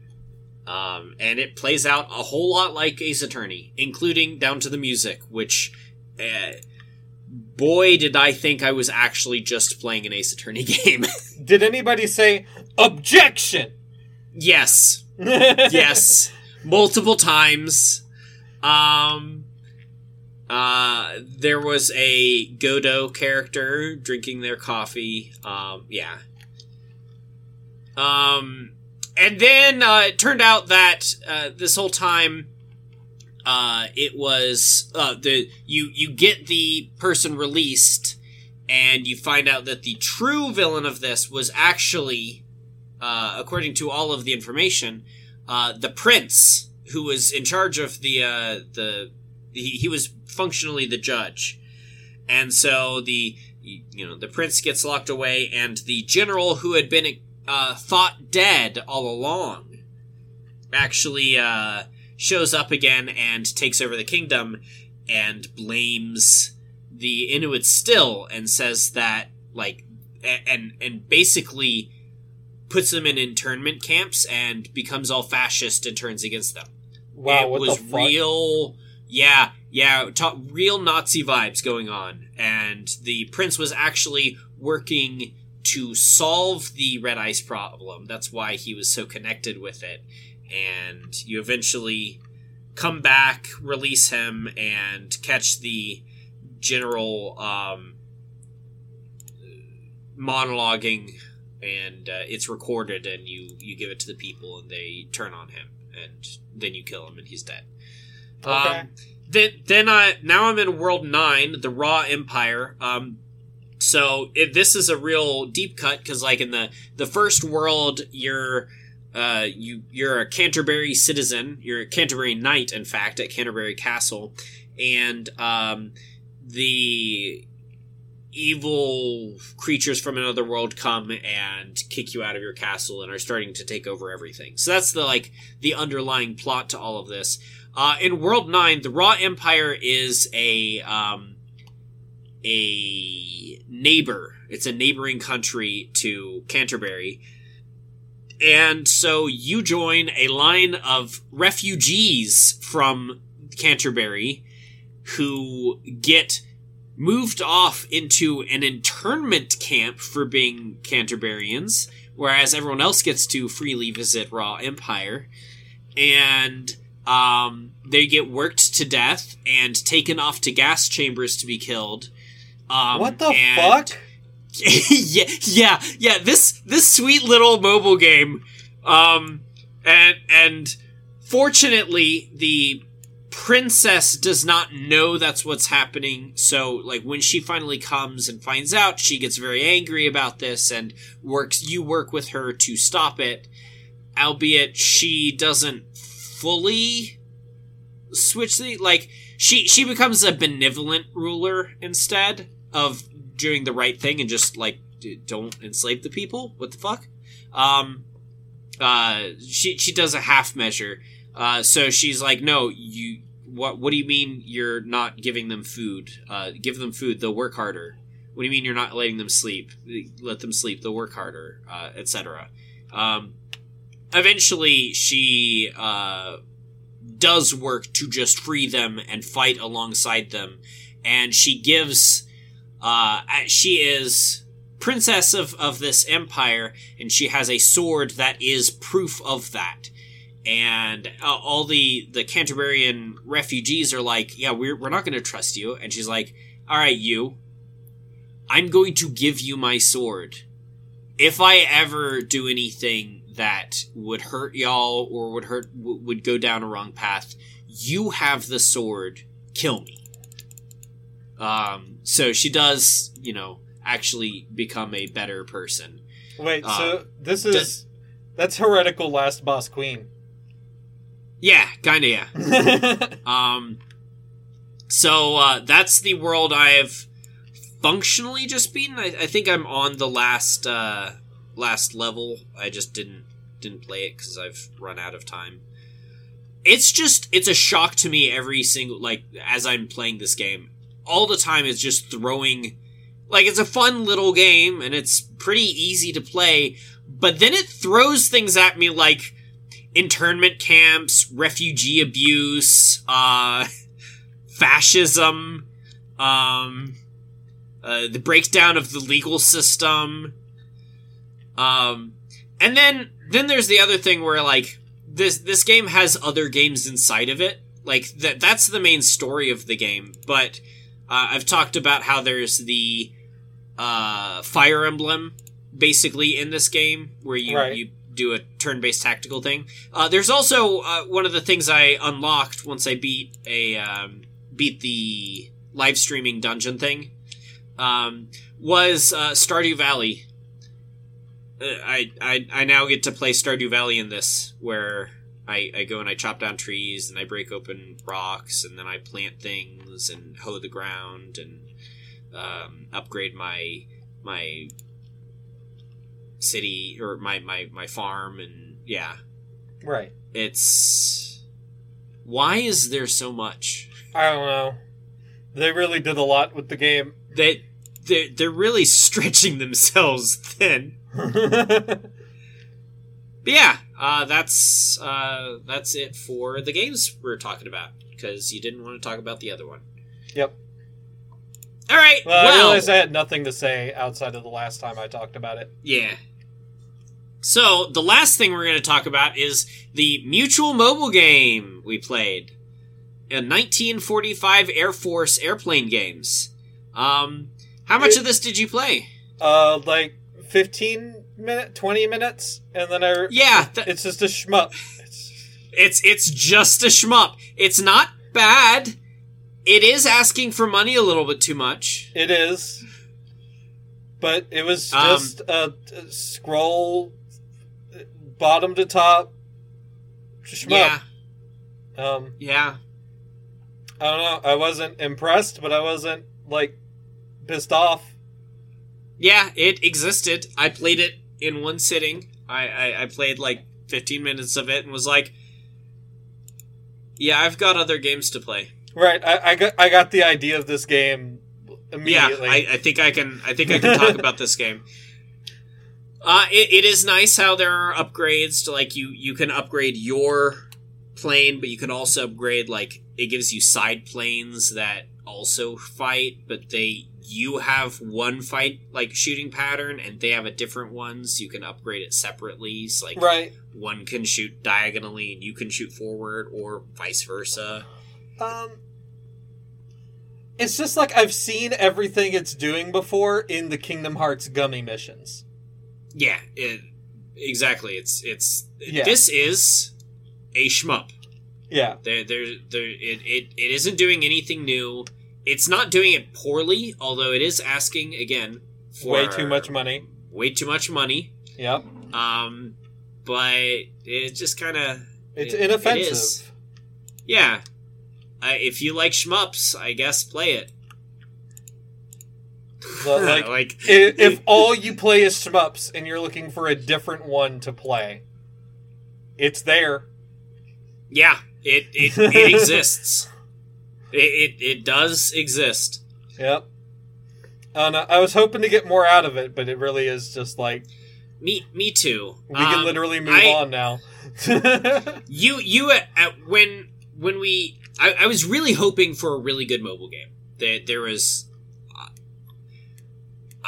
Um, and it plays out a whole lot like Ace Attorney, including down to the music, which, uh, boy, did I think I was actually just playing an Ace Attorney <laughs> game. Did anybody say objection? yes, <laughs> yes, multiple times. Um, uh, there was a Godot character drinking their coffee. Um, yeah. Um, and then uh, it turned out that uh, this whole time, uh, it was uh, the you you get the person released, and you find out that the true villain of this was actually, uh, according to all of the information, uh, the prince who was in charge of the uh, the he, he was functionally the judge, and so the you know the prince gets locked away, and the general who had been uh, thought dead all along actually uh, shows up again and takes over the kingdom and blames the Inuits still and says that like and and basically puts them in internment camps and becomes all fascist and turns against them. Wow, it what was real yeah yeah ta- real nazi vibes going on. And the prince was actually working to solve the red ice problem. That's why he was so connected with it. And you eventually come back release him and catch the general um, monologuing. And uh, it's recorded and you you give it to the people and they turn on him and then you kill him and he's dead Okay. um, then then I now I'm in World Nine, the Rah Empire. Um, so it, this is a real deep cut because like in the the first world, you're uh you you're a Kanterbury citizen, you're a Kanterbury knight, in fact, at Kanterbury Castle, and um the evil creatures from another world come and kick you out of your castle and are starting to take over everything. So that's the like the underlying plot to all of this. Uh, in World Nine, the Rah Empire is a um, a neighbor. It's a neighboring country to Kanterbury, and so you join a line of refugees from Kanterbury who get moved off into an internment camp for being Kanterburyans, whereas everyone else gets to freely visit Rah Empire, and um, they get worked to death and taken off to gas chambers to be killed. Um, what the and- fuck? <laughs> yeah, yeah, yeah. This this sweet little mobile game, um, and and fortunately, the princess does not know that's what's happening. So, like when she finally comes and finds out, she gets very angry about this and works. You work with her to stop it, albeit she doesn't fully switch the like. She she becomes a benevolent ruler instead of doing the right thing and just like don't enslave the people. What the fuck? Um, uh, she she does a half measure. Uh, so she's like, no, you. What What do you mean you're not giving them food? Uh, give them food. They'll work harder. What do you mean you're not letting them sleep? Let them sleep. They'll work harder, uh, etc. Um, eventually, she uh, does work to just free them and fight alongside them, and she gives uh, she is princess of, of this empire, and she has a sword that is proof of that. And uh, all the the Kanterburyan refugees are like, "Yeah, we're we're not going to trust you." And she's like, "All right, you. I'm going to give you my sword. If I ever do anything that would hurt y'all or would hurt w- would go down a wrong path, you have the sword. Kill me." Um, so she does, you know, actually become a better person. Wait, Uh, so this is that's heretical last boss queen. Yeah, kind of. Yeah. <laughs> Um, so uh, that's the world I have functionally just beaten. I, I think I'm on the last uh, last level. I just didn't didn't play it because I've run out of time. It's just it's a shock to me every single like as I'm playing this game. All the time is just throwing like it's a fun little game and it's pretty easy to play, but then it throws things at me like internment camps, refugee abuse, uh, <laughs> fascism, um, uh, the breakdown of the legal system. Um, and then then there's the other thing where like this this game has other games inside of it. Like that that's the main story of the game. But uh, I've talked about how there's the uh, Fire Emblem basically in this game where you Right. you do a turn-based tactical thing. Uh, there's also uh, one of the things I unlocked once I beat a um, beat the live streaming dungeon thing um, was uh, Stardew Valley. Uh, I, I I now get to play Stardew Valley in this, where I, I go and I chop down trees and I break open rocks and then I plant things and hoe the ground and um, upgrade my my city or my, my, my farm and yeah, Right. it's why is there so much? I don't know. They really did a lot with the game. <laughs> They they they're really stretching themselves thin. But yeah, uh, that's uh, that's it for the games we're talking about because you didn't want to talk about the other one. Yep. All right. well, I well, realized I had nothing to say outside of the last time I talked about it. yeah. So the last thing we're going to talk about is the Mutual mobile game we played, a 1945 Air Force airplane games. Um, how much It- of this did you play? Uh, like fifteen minute, twenty minutes, and then I. Yeah, th- it's just a shmup. It's, It's just a shmup. It's not bad. It is asking for money a little bit too much. it is, but it was Um, just a, a scroll, bottom to top. Shmup. Yeah, Um, yeah. I don't know. I wasn't impressed, but I wasn't like pissed off. Yeah, it existed. I played it in one sitting. I, I, I played like 15 minutes of it and was like, yeah, I've got other games to play. Right. I, I got I got the idea of this game Yeah. I, I think I can. I think I can talk <laughs> about this game. Uh, it, it is nice how there are upgrades to like you you can upgrade your plane, but you can also upgrade like it gives you side planes that also fight, but they you have one fight like shooting pattern and they have a different one, so you can upgrade it separately. So like right. one can shoot diagonally and you can shoot forward, or vice versa. Um, it's just like I've seen everything it's doing before in the Kingdom Hearts gummy missions. Yeah, it, exactly. It's it's Yeah. this is a shmup. Yeah. There, there, there. It, it, it isn't doing anything new. It's not doing it poorly, although it is asking again for Way too much money. way too much money. Yep. Um, but it just kind of It's It- inoffensive. yeah. Uh, if you like shmups, I guess play it. But, like, like i- if all you play is shmups and you're looking for a different one to play, it's there. yeah, it it, it <laughs> exists. It, it it does exist. Yep. And. I was hoping to get more out of it, but it really is just like Me me too. we can Um, literally move I- on now. <laughs> you you at, at when when we I, I was really hoping for a really good mobile game that there was uh,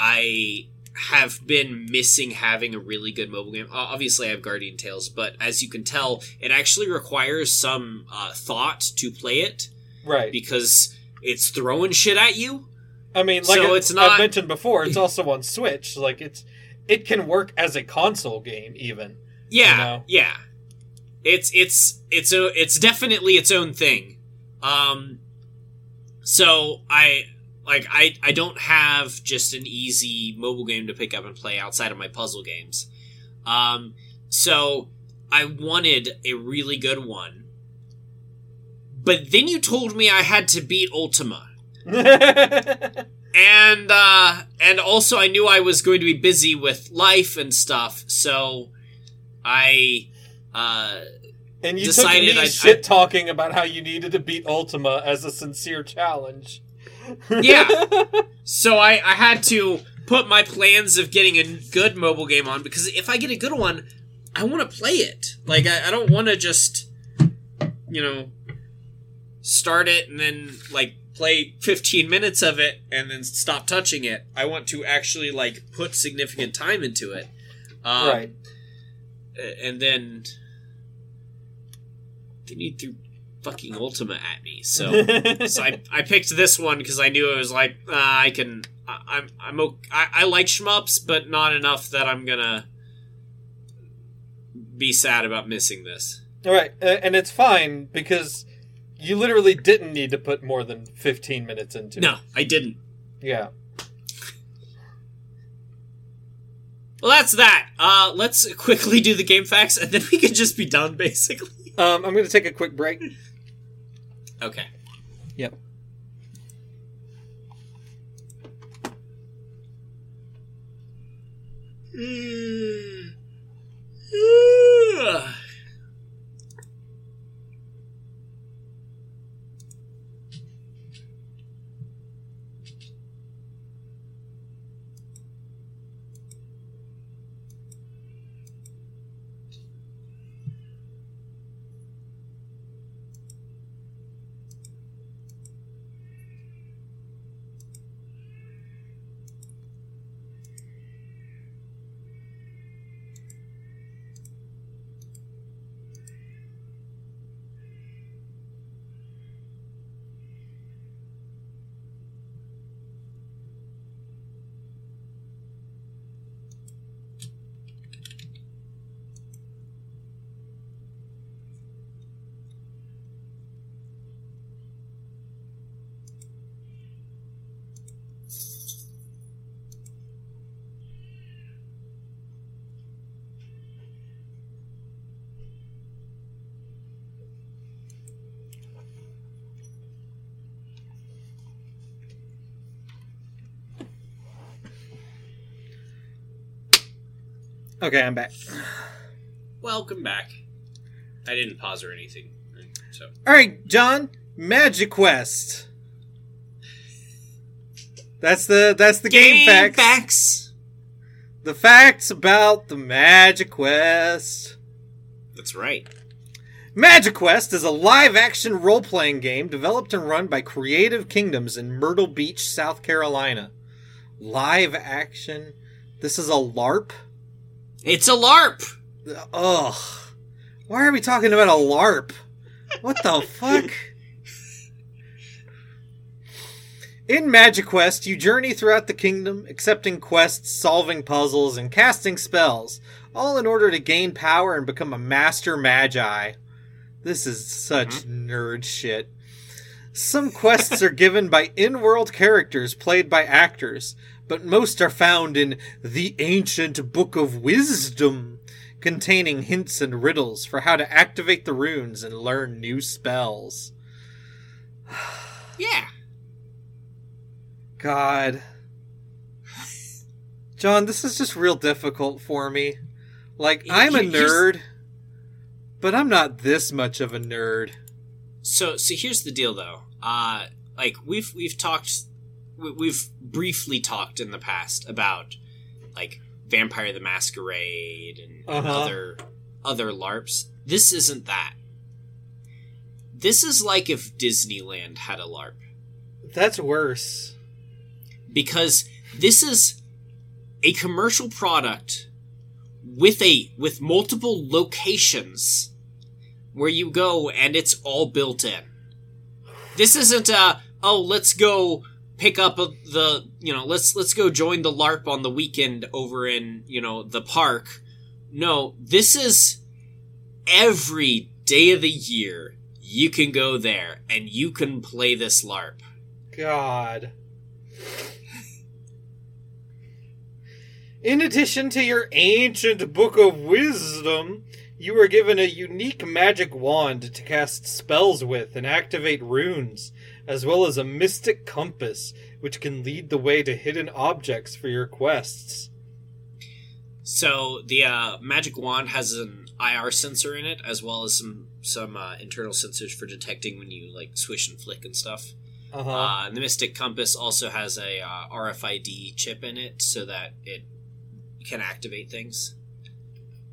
i have been missing having a really good mobile game obviously i have guardian tales but as you can tell it actually requires some uh, thought to play it right. because it's throwing shit at you I mean, like So I- it's not- I've mentioned before, it's <laughs> also on Switch. Like it's it can work as a console game even. Yeah, You know? yeah. It's it's it's a it's definitely its own thing. Um so I like I I don't have just an easy mobile game to pick up and play outside of my puzzle games. Um so I wanted a really good one. But then you told me I had to beat Ultima. <laughs> And uh and also I knew I was going to be busy with life and stuff, so I uh and you Decided took me shit talking about how you needed to beat Ultima as a sincere challenge. Yeah. <laughs> So I, I had to put my plans of getting a good mobile game on because if I get a good one, I want to play it. Like I, I don't want to just you know start it and then like play 15 minutes of it and then stop touching it. I want to actually like put significant time into it. Um, right. And then they need threw fucking Ultima at me. So <laughs> so I, I picked this one because I knew it was like uh, I can I, I'm I'm okay. I, I like shmups, but not enough that I'm gonna be sad about missing this. All right, uh, and it's fine because you literally didn't need to put more than 15 minutes into No, I didn't. Yeah. Well, that's that. Uh, let's quickly do the game facts, and then we could just be done, basically. Um, I'm going to take a quick break. <laughs> Okay. Yep. Mm. Okay, I'm back. Welcome back. I didn't pause or anything, so All right, Jon, Magic Quest. That's the that's the game, facts. facts. The facts about the MagiQuest. That's right. MagiQuest is a live action role playing game developed and run by Creative Kingdoms in Myrtle Beach, South Carolina. Live action? This is a LARP? It's a LARP. Ugh. Why are we talking about a LARP? What the <laughs> fuck? In MagiQuest, you journey throughout the kingdom, accepting quests, solving puzzles, and casting spells, all in order to gain power and become a master magi. This is such mm-hmm. nerd shit. Some quests are given by in world characters played by actors, but most are found in the Ancient Book of Wisdom, containing hints and riddles for how to activate the runes and learn new spells. <sighs> Yeah. God. Jon, this is just real difficult for me. Like, You- I'm a you- nerd, but I'm not this much of a nerd. So so here's the deal though. Uh like we've we've talked we've briefly talked in the past about like Vampire the Masquerade and, and Uh-huh. other other LARPs. This isn't that. This is like if Disneyland had a LARP That's worse. because this is a commercial product with a with multiple locations where you go and it's all built in. This isn't a oh let's go pick up the you know let's let's go join the LARP on the weekend over in you know the park. No, this is every day of the year you can go there and you can play this LARP. God. In addition to your ancient book of wisdom, you are given a unique magic wand to cast spells with and activate runes, as well as a mystic compass, which can lead the way to hidden objects for your quests. So the uh, magic wand has an IR sensor in it, as well as some some uh, internal sensors for detecting when you like swish and flick and stuff. Uh-huh. Uh, and the Mystic Compass also has a uh, RFID chip in it, so that it can activate things.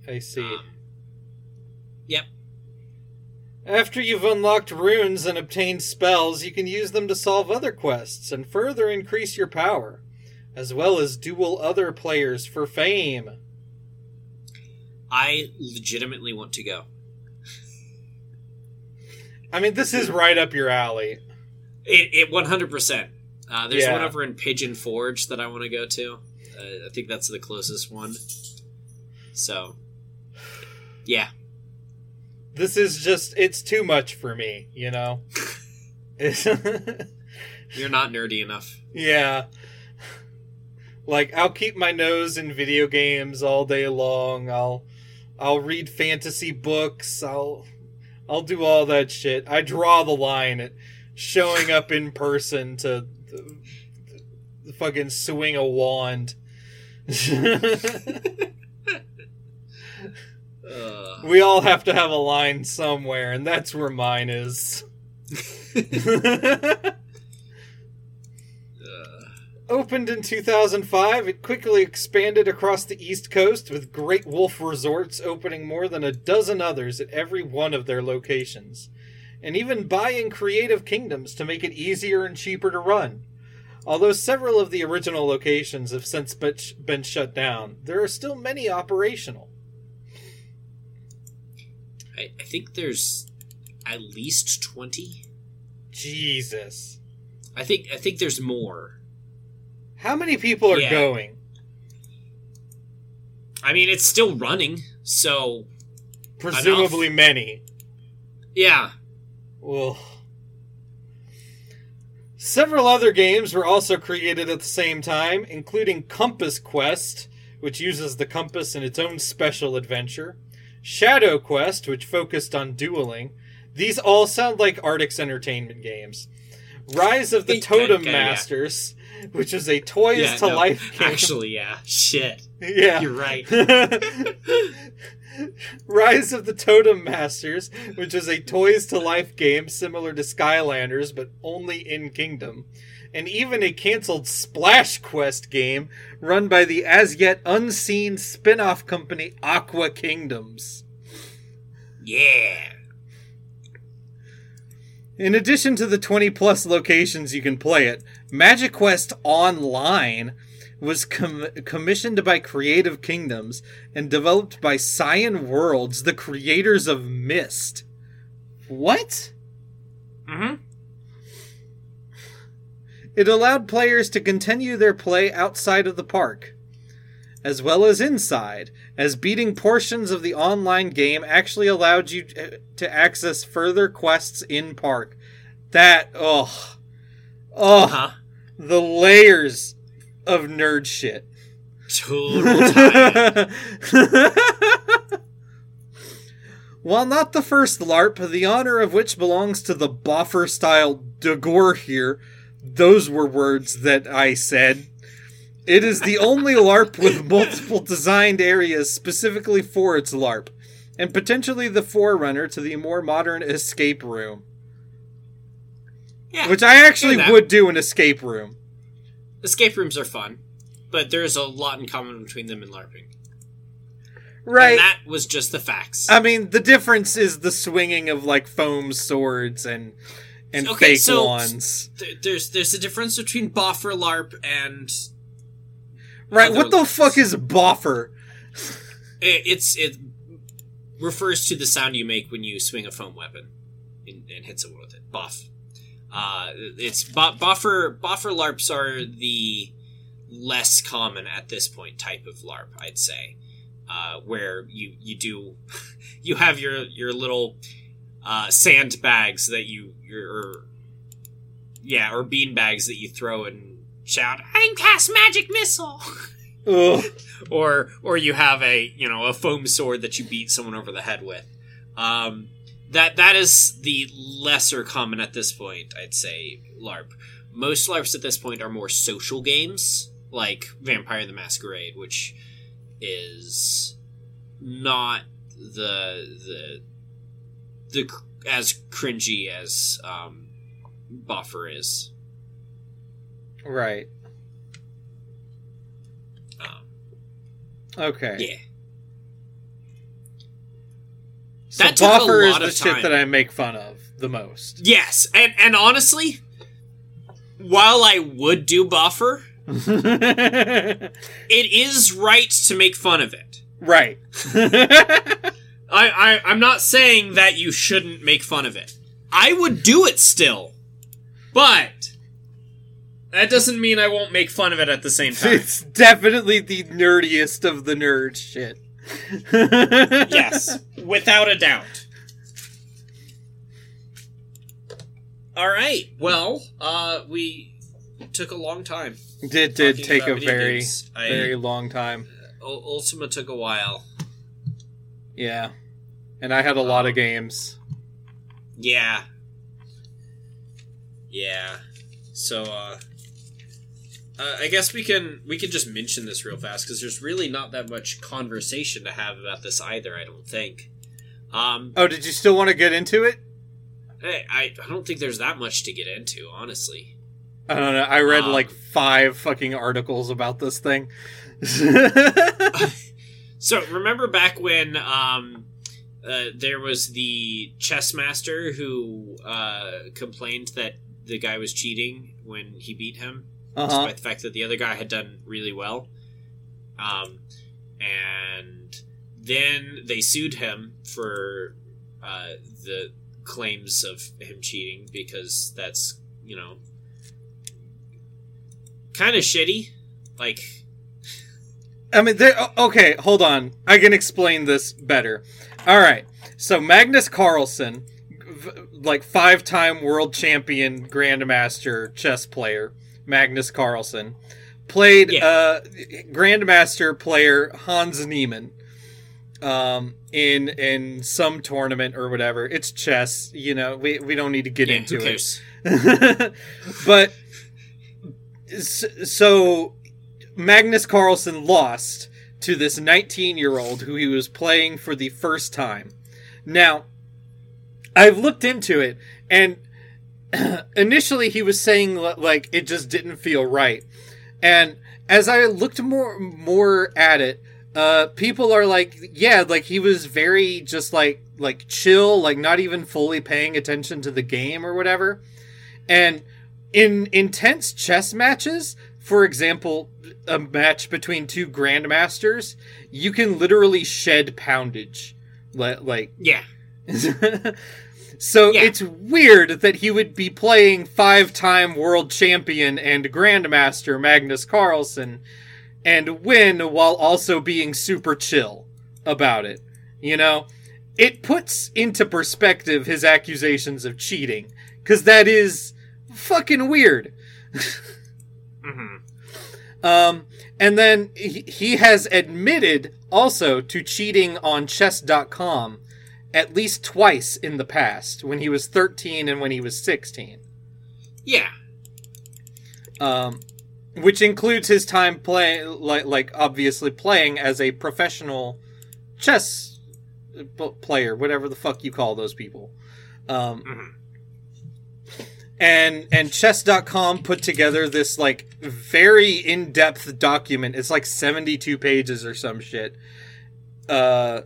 I see. Um, Yep. After you've unlocked runes and obtained spells, you can use them to solve other quests and further increase your power, as well as duel other players for fame. I legitimately want to go. I mean, this is right up your alley. It, it 100%. Uh, there's Yeah. one over in Pigeon Forge that I want to go to. Uh, I think that's the closest one. So, yeah. This is just, it's too much for me, you know? <laughs> You're not nerdy enough. yeah. Like, I'll keep my nose in video games all day long. I'll, I'll read fantasy books. I'll, I'll do all that shit. I draw the line at showing up in person to fucking swing a wand. <laughs> <laughs> Uh, we all have to have a line somewhere, and that's where mine is. <laughs> uh, Opened in 2005, it quickly expanded across the East Coast with Great Wolf Resorts opening more than a dozen others at every one of their locations, and even buying Creative Kingdoms to make it easier and cheaper to run. Although several of the original locations have since been been shut down, there are still many operational. I, I think there's at least 20. Jesus. I think I think there's more. How many people are Yeah. going? I mean, it's still running, so Presumably many. yeah. Well, Several other games were also created at the same time, including Compass Quest, which uses the compass in its own special adventure, Shadow Quest, which focused on dueling. These all sound like Artix Entertainment games. Rise of the Totem okay, yeah. Masters, which is a toys Yeah, to no, life game. Actually, yeah. Shit. yeah. You're right. <laughs> Rise of the Totem Masters, which is a toys to life game similar to Skylanders but only in Kingdom, and even a canceled Splash Quest game run by the as yet unseen spin off company Aqua Kingdoms. Yeah. In addition to the 20 plus locations you can play it, MagiQuest Online was com- commissioned by Creative Kingdoms and developed by Cyan Worlds, the creators of Myst. What? Mm-hmm. It allowed players to continue their play outside of the park, as well as inside, as beating portions of the online game actually allowed you to access further quests in park. That, oh, oh, Huh? the layers of nerd shit. Total. <laughs> While not the first LARP, the honor of which belongs to the Boffer style Dagorhir, those were words that I said. It is the only LARP with multiple designed areas specifically for its LARP, and potentially the forerunner to the more modern escape room. Yeah. Which I actually would do an escape room. Escape rooms are fun, but there's a lot in common between them and LARPing. Right. And that was just the facts. I mean, the difference is the swinging of like foam swords and and Okay, fake so- wands. There- there's there's a difference between boffer LARP and Right? What the fuck is boffer? it, it's it refers to the sound you make when you swing a foam weapon and, and hit someone with it. Boff. Uh, it's bo- boffer boffer LARPs are the less common at this point type of LARP, I'd say, uh, where you you do <laughs> you have your your little uh, sand bags that you or, yeah or bean bags that you throw and shout I'm cast magic missile. <laughs> Or or you have a you know a foam sword that you beat someone over the head with. Um, that that is the lesser common at this point. I'd say LARP. Most LARPs at this point are more social games like Vampire the Masquerade, which is not the the the as cringy as um, Boffer is. Right. Um, Okay. yeah. So That boffer is the shit that I make fun of the most. Yes, and and honestly, while I would do boffer, <laughs> it is right to make fun of it. right. <laughs> I, I I'm not saying that you shouldn't make fun of it. I would do it still, but that doesn't mean I won't make fun of it at the same time. it's definitely the nerdiest of the nerd shit. <laughs> yes, without a doubt. All right. Well, uh, we took a long time. Did did take a very games. I- very long time. Ultima took a while. Yeah. And I had a lot Um, of games. Yeah. Yeah. So uh uh, I guess we can we can just mention this real fast because there's really not that much conversation to have about this either. I don't think. Um, Oh, did you still want to get into it? I, I I don't think there's that much to get into, honestly. I don't know. I read Um, like five fucking articles about this thing. <laughs> <laughs> <laughs> So remember back when um, uh, there was the chess master who uh, complained that the guy was cheating when he beat him, uh-huh. despite the fact that the other guy had done really well. Um, and then they sued him for uh, the claims of him cheating because that's you know kind of shitty. Like I mean. Okay, hold on. I can explain this better. All right. So Magnus Carlsen, like five-time world champion grandmaster chess player, Magnus Carlsen, played Yeah. uh, grandmaster player Hans Niemann um, in in some tournament or whatever. It's chess. You know, we we don't need to get yeah, into it. <laughs> but so Magnus Carlsen lost to this 19 year old who he was playing for the first time. Now, I've looked into it, and <clears throat> initially he was saying like it just didn't feel right, and as I looked more more at it, uh, people are like, yeah, like he was very just like like chill, like not even fully paying attention to the game or whatever. And in intense chess matches, for example, a match between two grandmasters, you can literally shed poundage. Li- Like, Yeah, <laughs> so Yeah. it's weird that he would be playing five-time world champion and grandmaster Magnus Carlsen and win while also being super chill about it. You know, it puts into perspective his accusations of cheating because that is fucking weird. <laughs> hmm Um, and then he, he has admitted also to cheating on chess.com at least twice in the past when he was 13 and when he was 16. yeah, Um, which includes his time playing, like, like obviously playing as a professional chess player, whatever the fuck you call those people. Um, Mhm. and and chess.com put together this like very in-depth document it's like 72 pages or some shit uh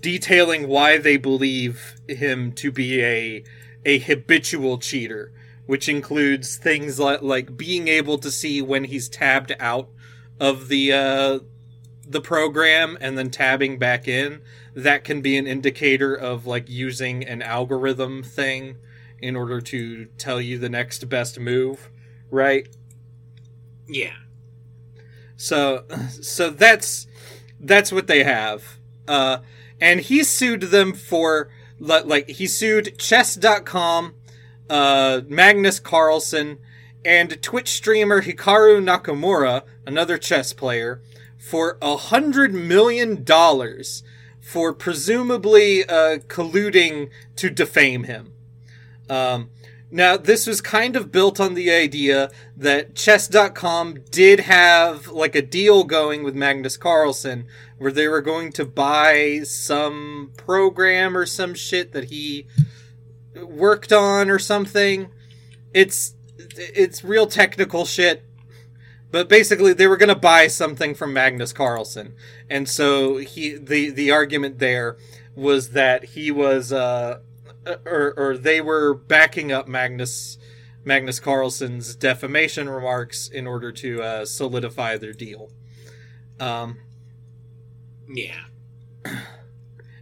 detailing why they believe him to be a a habitual cheater which includes things like like being able to see when he's tabbed out of the uh the program and then tabbing back in that can be an indicator of like using an algorithm thing in order to tell you the next best move, right? Yeah. So so that's that's what they have. Uh and he sued them for like he sued chess.com, uh Magnus Carlsen and Twitch streamer Hikaru Nakamura, another chess player, for a hundred million dollars for presumably uh, colluding to defame him. Um, now, this was kind of built on the idea that chess.com did have like a deal going with Magnus Carlsen where they were going to buy some program or some shit that he worked on or something. It's it's real technical shit. But basically they were going to buy something from Magnus Carlsen. And so he the the argument there was that he was uh or or they were backing up Magnus Magnus Carlsen's defamation remarks in order to uh, solidify their deal. Um, Yeah.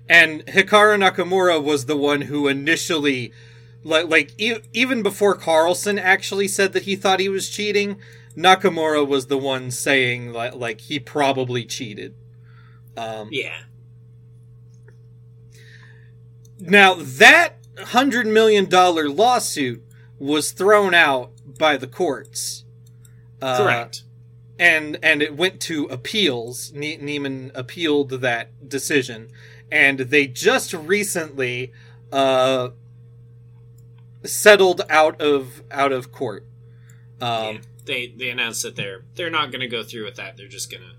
and Hikaru Nakamura was the one who initially like like e- even before Carlsen actually said that he thought he was cheating, Nakamura was the one saying like like he probably cheated. Um, Yeah. Now that hundred million dollar lawsuit was thrown out by the courts. Uh, Correct. and and it went to appeals. Ne- Niemann appealed that decision, and they just recently uh, settled out of out of court. Um, yeah. They they announced that they're they're not going to go through with that. They're just going to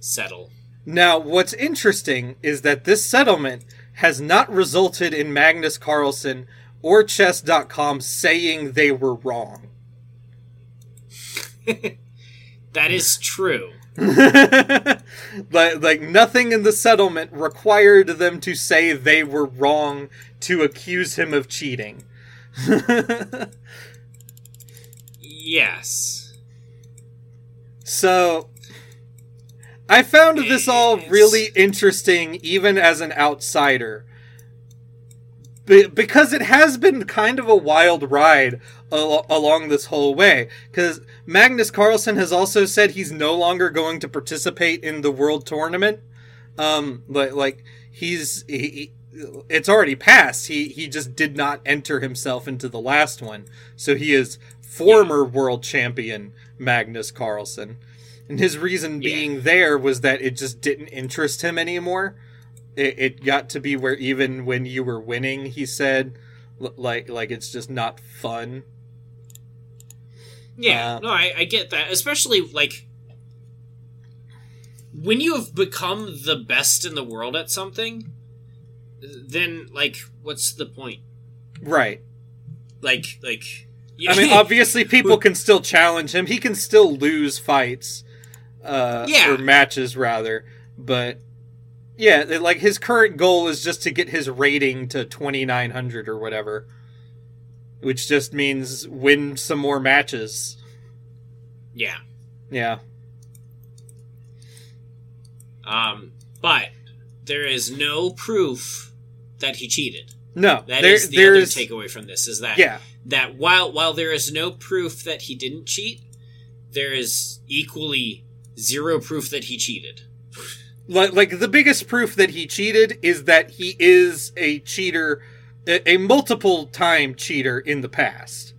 settle. Now, what's interesting is that this settlement has not resulted in Magnus Carlsen or Chess.com saying they were wrong. <laughs> That is true. <laughs> like, like nothing in the settlement required them to say they were wrong to accuse him of cheating. <laughs> Yes. so I found this all really interesting even as an outsider. Be- because it has been kind of a wild ride al- along this whole way. Because Magnus Carlsen has also said he's no longer going to participate in the world tournament. Um, like, like he's he, he- it's already passed. He he just did not enter himself into the last one. So he is former world champion Magnus Carlsen. And his reason Yeah. being there was that it just didn't interest him anymore. It, it got to be where even when you were winning, he said, like like it's just not fun. Yeah, Uh, no, I, I get that. Especially like when you have become the best in the world at something, then like, what's the point? Right. Like, like. I mean, <laughs> obviously, people can still challenge him. He can still lose fights, uh, Yeah. or matches rather. But yeah, like his current goal is just to get his rating to twenty nine hundred or whatever, which just means win some more matches. yeah. Yeah. Um, but there is no proof that he cheated. No, That there, is the other takeaway from this. Is that yeah, that while while there is no proof that he didn't cheat, there is equally zero proof that he cheated. like like the biggest proof that he cheated is that he is a cheater, a, a multiple time cheater in the past.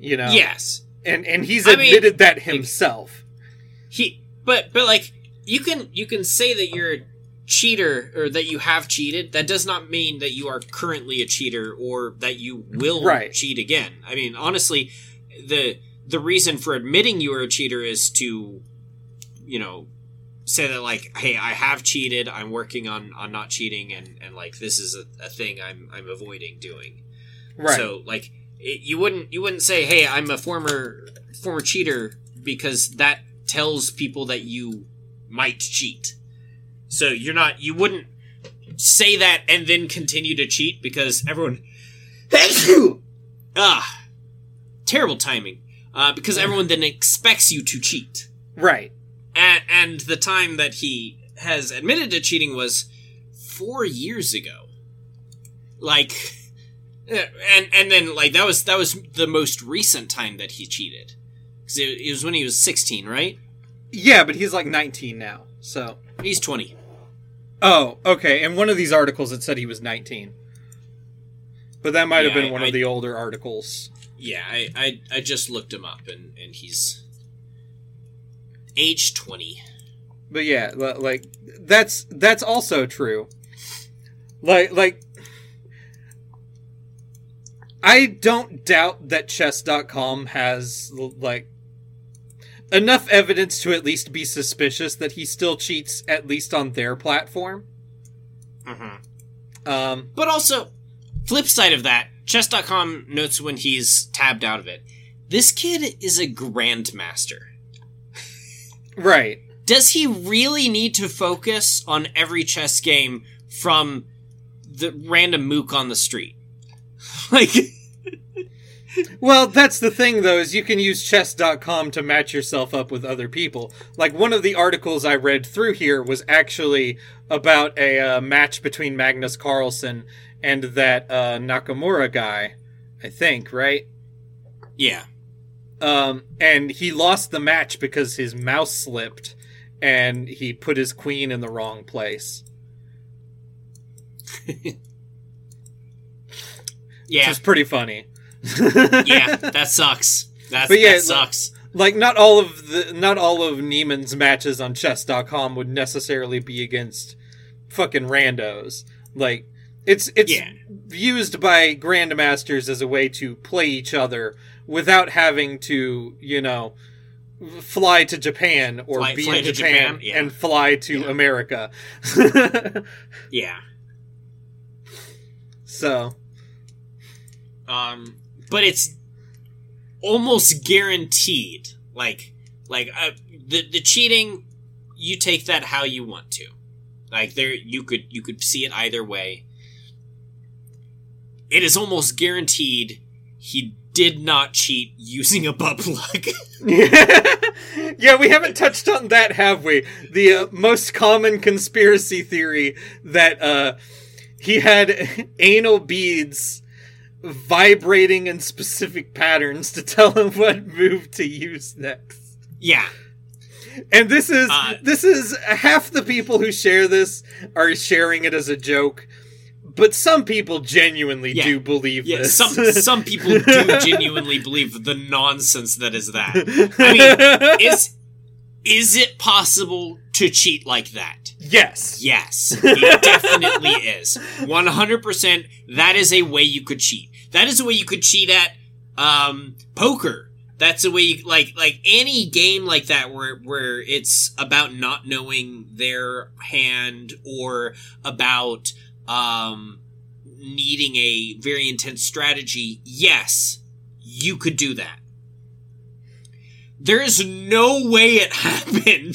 You know, Yes, and and he's I mean, admitted that himself. he but but like you can you can say that you're a cheater or that you have cheated that does not mean that you are currently a cheater or that you will Right. cheat again i mean honestly the the reason for admitting you are a cheater is to you know say that like hey i have cheated i'm working on on not cheating and and like this is a, a thing i'm i'm avoiding doing Right. so like it, you wouldn't you wouldn't say, "Hey, I'm a former former cheater," because that tells people that you might cheat. So you're not you wouldn't say that and then continue to cheat because everyone Thank you. <coughs> ah terrible timing uh, because everyone then expects you to cheat right. And, and the time that he has admitted to cheating was four years ago like <laughs> and and then like that was that was the most recent time that he cheated because it, it was when he was 16 right Yeah, but he's like 19 now. So. he's 20 Oh, okay. In one of these articles, it said he was 19. But that might have Yeah, been I- one I- of the older articles. yeah i i, I just looked him up and and he's age 20 But yeah, like that's that's also true. Like like I don't doubt that chess.com has like enough evidence to at least be suspicious that he still cheats at least on their platform. mm-hmm. Um But also, flip side of that, chess.com notes when he's tabbed out of it. This kid is a grandmaster. Right. Does he really need to focus on every chess game from the random mook on the street. <laughs> like Well, that's the thing though, is you can use chess.com to match yourself up with other people. Like one of the articles I read through here was actually about a uh, match between Magnus Carlsen and that uh, Nakamura guy, I think, right? yeah. Um, and he lost the match because his mouse slipped and he put his queen in the wrong place. <laughs> Which Yeah. is pretty funny. <laughs> yeah, <laughs> that sucks. That's, But yeah, that sucks. like not all of the not all of Niemann's matches on chess.com would necessarily be against fucking randos. Like it's it's Yeah. used by grandmasters as a way to play each other without having to, you know, fly to Japan or Fly- be fly in Japan, Japan, yeah. and fly to Yeah. America. <laughs> Yeah. so, Um, but it's almost guaranteed. Like, like uh, the the cheating, you take that how you want to. Like there, you could you could see it either way. It is almost guaranteed he did not cheat using a butt plug. <laughs> <laughs> yeah, we haven't touched on that, have we? The uh, most common conspiracy theory that uh, he had <laughs> anal beads vibrating in specific patterns to tell him what move to use next. yeah, And this is Uh, this is half the people who share this are sharing it as a joke, but some people genuinely Yeah. do believe yeah. this. Some some people do <laughs> genuinely believe the nonsense that is that. <laughs> I mean, is is it possible to cheat like that? yes. Yes, <laughs> it definitely is. 100% that is a way you could cheat. That is a way you could cheat at um poker. That's a way you like like any game like that where where it's about not knowing their hand or about um needing a very intense strategy. Yes, you could do that. There is no way it <laughs> happened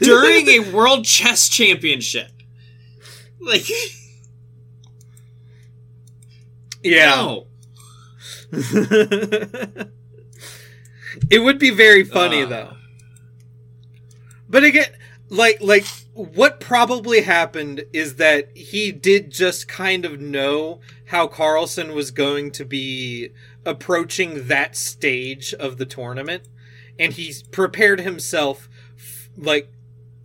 during a world chess championship. Like, yeah. no. <laughs> it would be very funny Uh. though. But again, like like what probably happened is that he did just kind of know how Carlsen was going to be approaching that stage of the tournament and he prepared himself f- like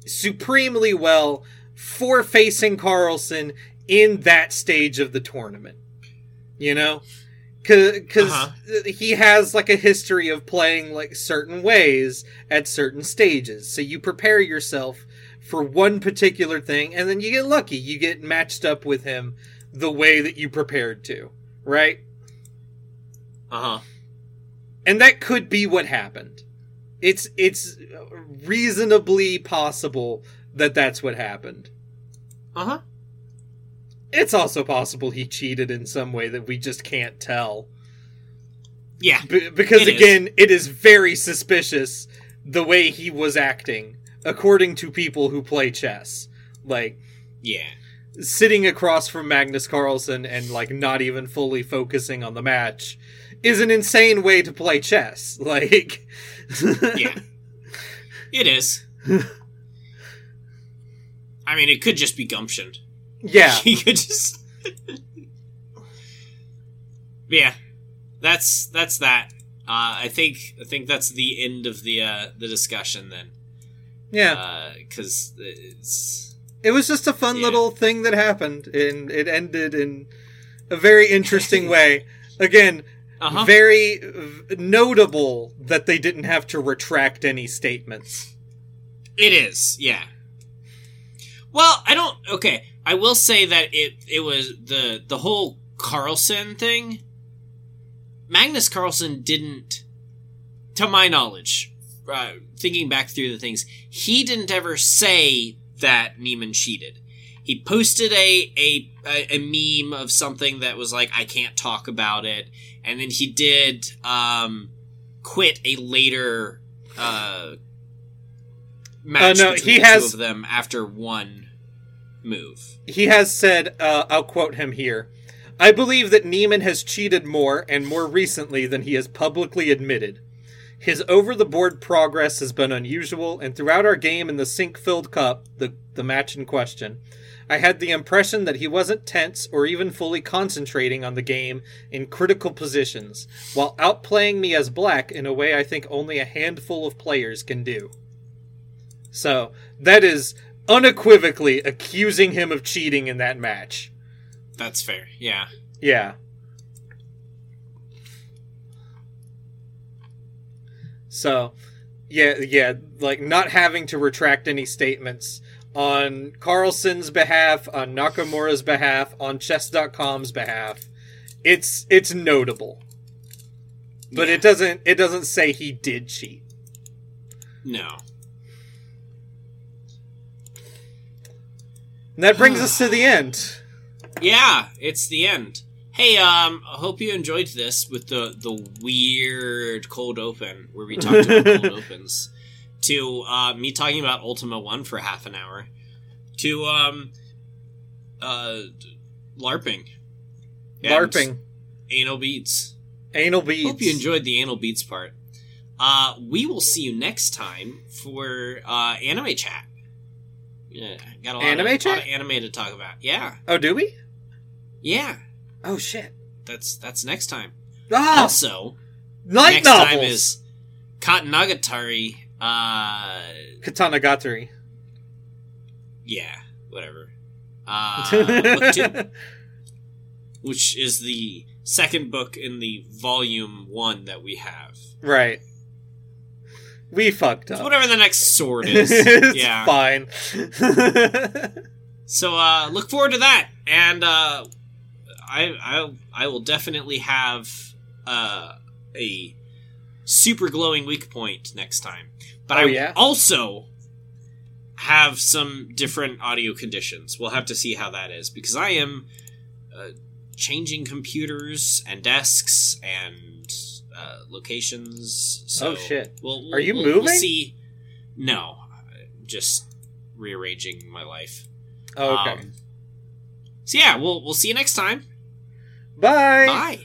supremely well for facing Carlsen in that stage of the tournament. You know? Because Uh-huh. he has like a history of playing like certain ways at certain stages. So you prepare yourself for one particular thing and then you get lucky. You get matched up with him the way that you prepared to, right? Uh huh. and that could be what happened it's it's reasonably possible that that's what happened Uh huh. it's also possible he cheated in some way that we just can't tell Yeah. B- because It is. again it is very suspicious the way he was acting according to people who play chess like Yeah. sitting across from Magnus Carlsen and like not even fully focusing on the match is an insane way to play chess <laughs> like Yeah. It is. I mean, it could just be gumption. yeah <laughs> He could just. <laughs> yeah, that's that's that. Uh, I think I think that's the end of the uh, the discussion then, yeah because it's It was just a fun Yeah. little thing that happened, and it ended in a very interesting <laughs> way. Again, uh huh. very uh, notable that they didn't have to retract any statements. It is, yeah. Well, I don't. Okay, I will say that it it was the the whole Carlsen thing. Magnus Carlsen didn't, to my knowledge, uh, thinking back through the things, he didn't ever say that Niemann cheated. He posted a, a a meme of something that was like, "I can't talk about it," and then he did um, quit a later uh, match no, between he has- of them after one. move. he has said, uh, I'll quote him here. I believe that Niemann has cheated more and more recently than he has publicly admitted. His over the board progress has been unusual, and throughout our game in the Sinquefield Cup, the, the match in question, I had the impression that he wasn't tense or even fully concentrating on the game in critical positions, while outplaying me as black in a way I think only a handful of players can do. So, that is unequivocally accusing him of cheating in that match. That's fair. Yeah. Yeah. So, yeah, yeah, like not having to retract any statements on Carlsen's behalf, on Nakamura's behalf, on chess.com's behalf. It's it's notable. But Yeah. it doesn't it doesn't say he did cheat. No. And that brings us to the <sighs> end. Yeah, it's the end. Hey, um, I hope you enjoyed this with the the weird cold open where we talked about cold <laughs> opens. To uh, me talking about Ultima One for half an hour. To um, uh, LARPing. LARPing. Anal beats. Anal beads. Hope you enjoyed the anal beats part. Uh, we will see you next time for uh, anime chat. Yeah, got a lot, Anime of, lot of anime to talk about. Yeah, Oh, do we? yeah. Oh shit. That's that's next time. Ah, Also, light next novels. time is Katanagatari. Uh, Katanagatari. yeah, whatever. <laughs> Uh, two, which is the second book in the volume one that we have. right. We fucked It's up. whatever the next sword <laughs> is. it's yeah. fine. <laughs> So uh, look forward to that, and uh, I I I will definitely have uh, a super glowing weak point next time. But Oh, I yeah? also have some different audio conditions. We'll have to see how that is because I am uh, changing computers and desks and uh, locations. So Oh, shit. We'll, we'll- Are you we'll- we'll moving? see. No, just rearranging my life. okay. Um, so yeah, we'll we'll see you next time. Bye. Bye.